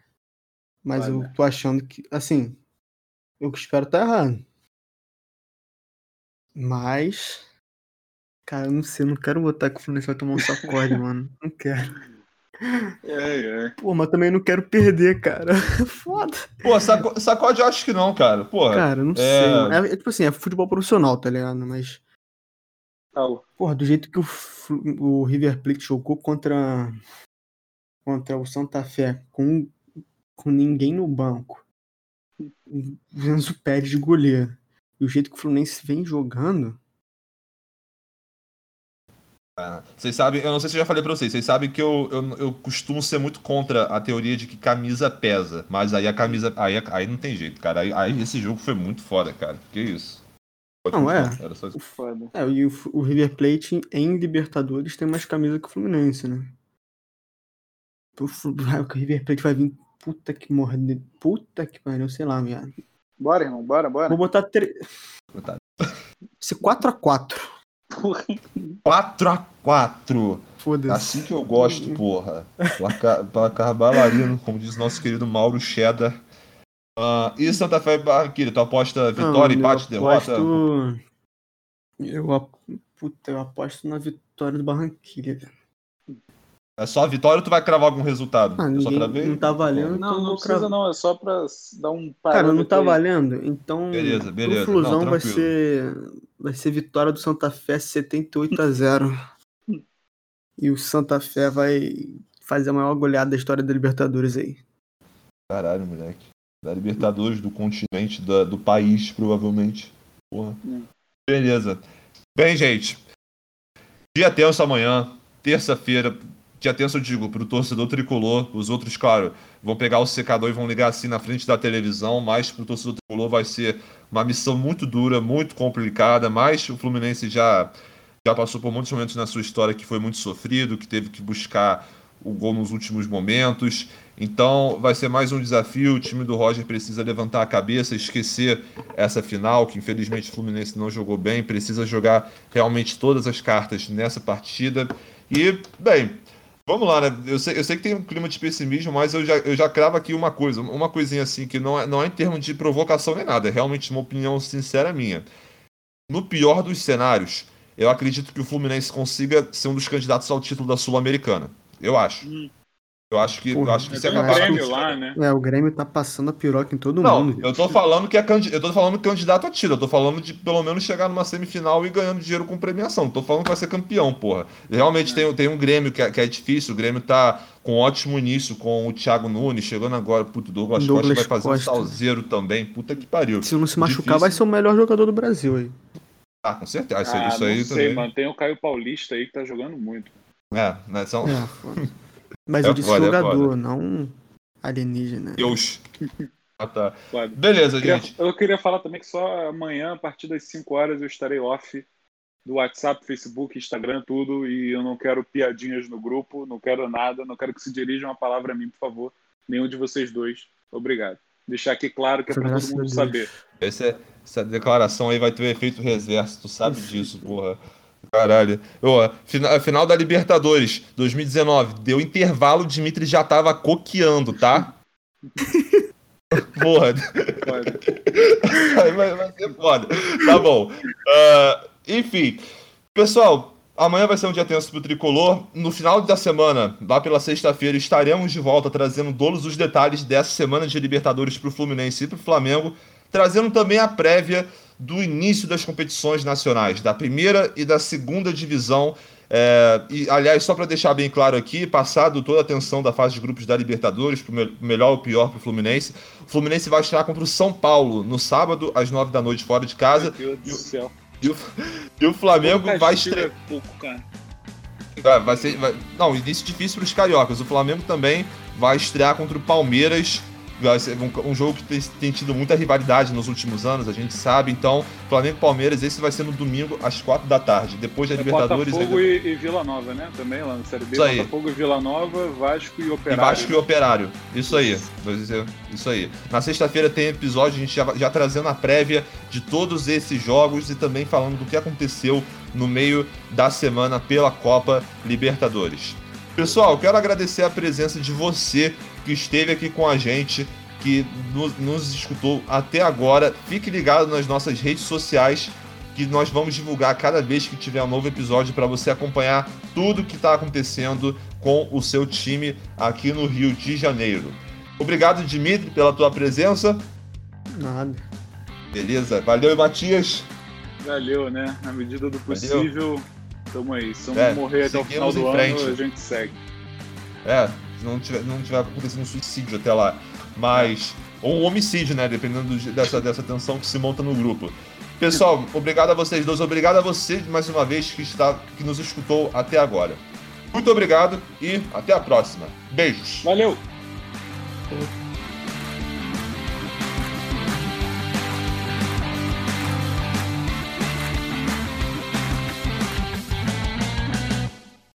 Mas Vai, eu né? tô achando que, assim, eu espero estar errado. Mas, cara, eu não sei, eu não quero botar que o Fluminense vai tomar um sacode, mano. Não quero. É, é. Pô, mas também não quero perder, cara. Foda. Pô, saco- sacode eu acho que não, cara. Porra. Cara, não é- sei. mano. É, é tipo assim, é futebol profissional, tá ligado? Mas, ó. porra, do jeito que o, o River Plate jogou contra, contra o Santa Fé, com, com ninguém no banco, o Enzo Pérez de goleiro, e o jeito que o Fluminense vem jogando, Vocês sabem, eu não sei se eu já falei pra vocês, vocês sabem que eu, eu, eu costumo ser muito contra a teoria de que camisa pesa. Mas aí a camisa. Aí, aí não tem jeito, cara. Aí, aí esse jogo foi muito foda, cara. Que isso? Pode Não, é. Era só isso. Foda. é, e o, o River Plate em Libertadores tem mais camisa que o Fluminense, né? O, Flu- o River Plate vai vir, puta que morre, puta que pariu, sei lá, viado. Bora, irmão, bora, bora. Vou botar três. Coitado. Esse 4x4. 4x4. Foda-se. Assim que eu gosto, porra. Placar, placar bailarino, como diz nosso querido Mauro Cheddar. Ah, e Santa Fé Barranquilla, tu aposta vitória, Não, empate, eu derrota? aposto... Eu, ap- Puta, eu aposto na vitória do Barranquilla. É só a vitória ou tu vai cravar algum resultado? Ah, só ninguém- não tá valendo. Então Não, não precisa cravar. não, é só pra dar um Cara, não tá aí. valendo. Então, Beleza, beleza. pro Flusão Não, vai ser vai ser vitória do Santa Fé 78 a 0. e o Santa Fé vai fazer a maior goleada da história da Libertadores aí. Caralho, moleque. Da Libertadores, do continente, da- do país, provavelmente. Porra. Hum. Beleza. Bem, gente. Dia tenso amanhã, terça-feira. Dia tenso, eu digo, pro torcedor tricolor, os outros, claro, vão pegar o secador e vão ligar assim na frente da televisão, mas pro torcedor tricolor vai ser uma missão muito dura, muito complicada, mas o Fluminense já, já passou por muitos momentos na sua história que foi muito sofrido, que teve que buscar o gol nos últimos momentos. Então vai ser mais um desafio. O time do Roger precisa levantar a cabeça, esquecer essa final, que infelizmente o Fluminense não jogou bem. Precisa jogar realmente todas as cartas nessa partida. E, bem, Vamos lá, né? Eu sei, eu sei que tem um clima de pessimismo, mas eu já, eu já cravo aqui uma coisa, uma coisinha assim, que não é, não é em termos de provocação nem nada, é realmente uma opinião sincera minha. No pior dos cenários, eu acredito que o Fluminense consiga ser um dos candidatos ao título da Sul-Americana. Eu acho. Hum. Eu acho que, Porra, eu acho que se acabar. O Grêmio lá, né? É, o Grêmio tá passando a piroca em todo não, mundo. Eu tô falando que é eu tô falando candidato a título. Eu tô falando de pelo menos chegar numa semifinal e ganhando dinheiro com premiação. Não tô falando que vai ser campeão, porra. Realmente é. tem, tem um Grêmio que é, que é difícil. O Grêmio tá com um ótimo início com o Thiago Nunes, chegando agora, puto, Douglas, Douglas Costa vai fazer Costa. um salzeiro também. Puta que pariu. Se não se machucar, difícil. vai ser o melhor jogador do Brasil aí. Ah, com certeza. Isso, ah, isso aí não sei, também. mano. Tem o Caio Paulista aí que tá jogando muito. É, né? São. É, Mas é eu disse foda, é jogador, é não alienígena. Deus. Ah, tá. Beleza, eu queria, gente. Eu queria falar também que só amanhã, a partir das 5 horas, eu estarei off do WhatsApp, Facebook, Instagram, tudo, e eu não quero piadinhas no grupo, não quero nada, não quero que se dirijam a palavra a mim, por favor. Nenhum de vocês dois. Obrigado. Deixar aqui claro que é pra todo mundo saber. Essa, essa declaração aí vai ter um efeito reverso, tu sabe disso, porra. Caralho. Ô, final, final da Libertadores, 2019. Deu intervalo, o Dimitri já tava coqueando, tá? Porra. Vai, vai, ser foda. Tá bom. Uh, enfim. Pessoal, amanhã vai ser um dia tenso pro Tricolor. No final da semana, lá pela sexta-feira, estaremos de volta trazendo todos os detalhes dessa semana de Libertadores pro Fluminense e pro Flamengo. Trazendo também a prévia do início das competições nacionais, da primeira e da segunda divisão. É, e, aliás, só para deixar bem claro aqui, passado toda a tensão da fase de grupos da Libertadores, pro melhor ou pior para o Fluminense, o Fluminense vai estar contra o São Paulo no sábado, às nove da noite, fora de casa. Meu Deus do céu. E o, e o Flamengo vai estrear. Pouco, cara. Vai, vai ser. Vai... Não, início difícil para os cariocas. O Flamengo também vai estrear contra o Palmeiras um, um jogo que tem, tem, tido muita rivalidade nos últimos anos, a gente sabe. Então, Flamengo e Palmeiras, esse vai ser no domingo às quatro da tarde. Depois da é Libertadores. Botafogo e, e Vila Nova, né? Também lá na Série B. Isso aí. Botafogo e Vila Nova, Vasco e Operário. E Vasco e Operário. Isso aí. Isso aí. Na sexta-feira tem episódio, a gente já, já trazendo a prévia de todos esses jogos e também falando do que aconteceu no meio da semana pela Copa Libertadores. Pessoal, quero agradecer a presença de você que esteve aqui com a gente, que nos, nos escutou até agora. Fique ligado nas nossas redes sociais, que nós vamos divulgar cada vez que tiver um novo episódio para você acompanhar tudo que está acontecendo com o seu time aqui no Rio de Janeiro. Obrigado, Dimitri, pela tua presença. Nada. Beleza. Valeu, Matias. Valeu, né? Na medida do possível. Valeu. Tamo aí. Se não é, morrer até o final do ano, a gente segue. É, não tiver, não tiver acontecendo um suicídio até lá. Mas. Ou um homicídio, né? Dependendo dessa, dessa tensão que se monta no grupo. Pessoal, obrigado a vocês dois, obrigado a você mais uma vez que, está, que nos escutou até agora. Muito obrigado e até a próxima. Beijos. Valeu!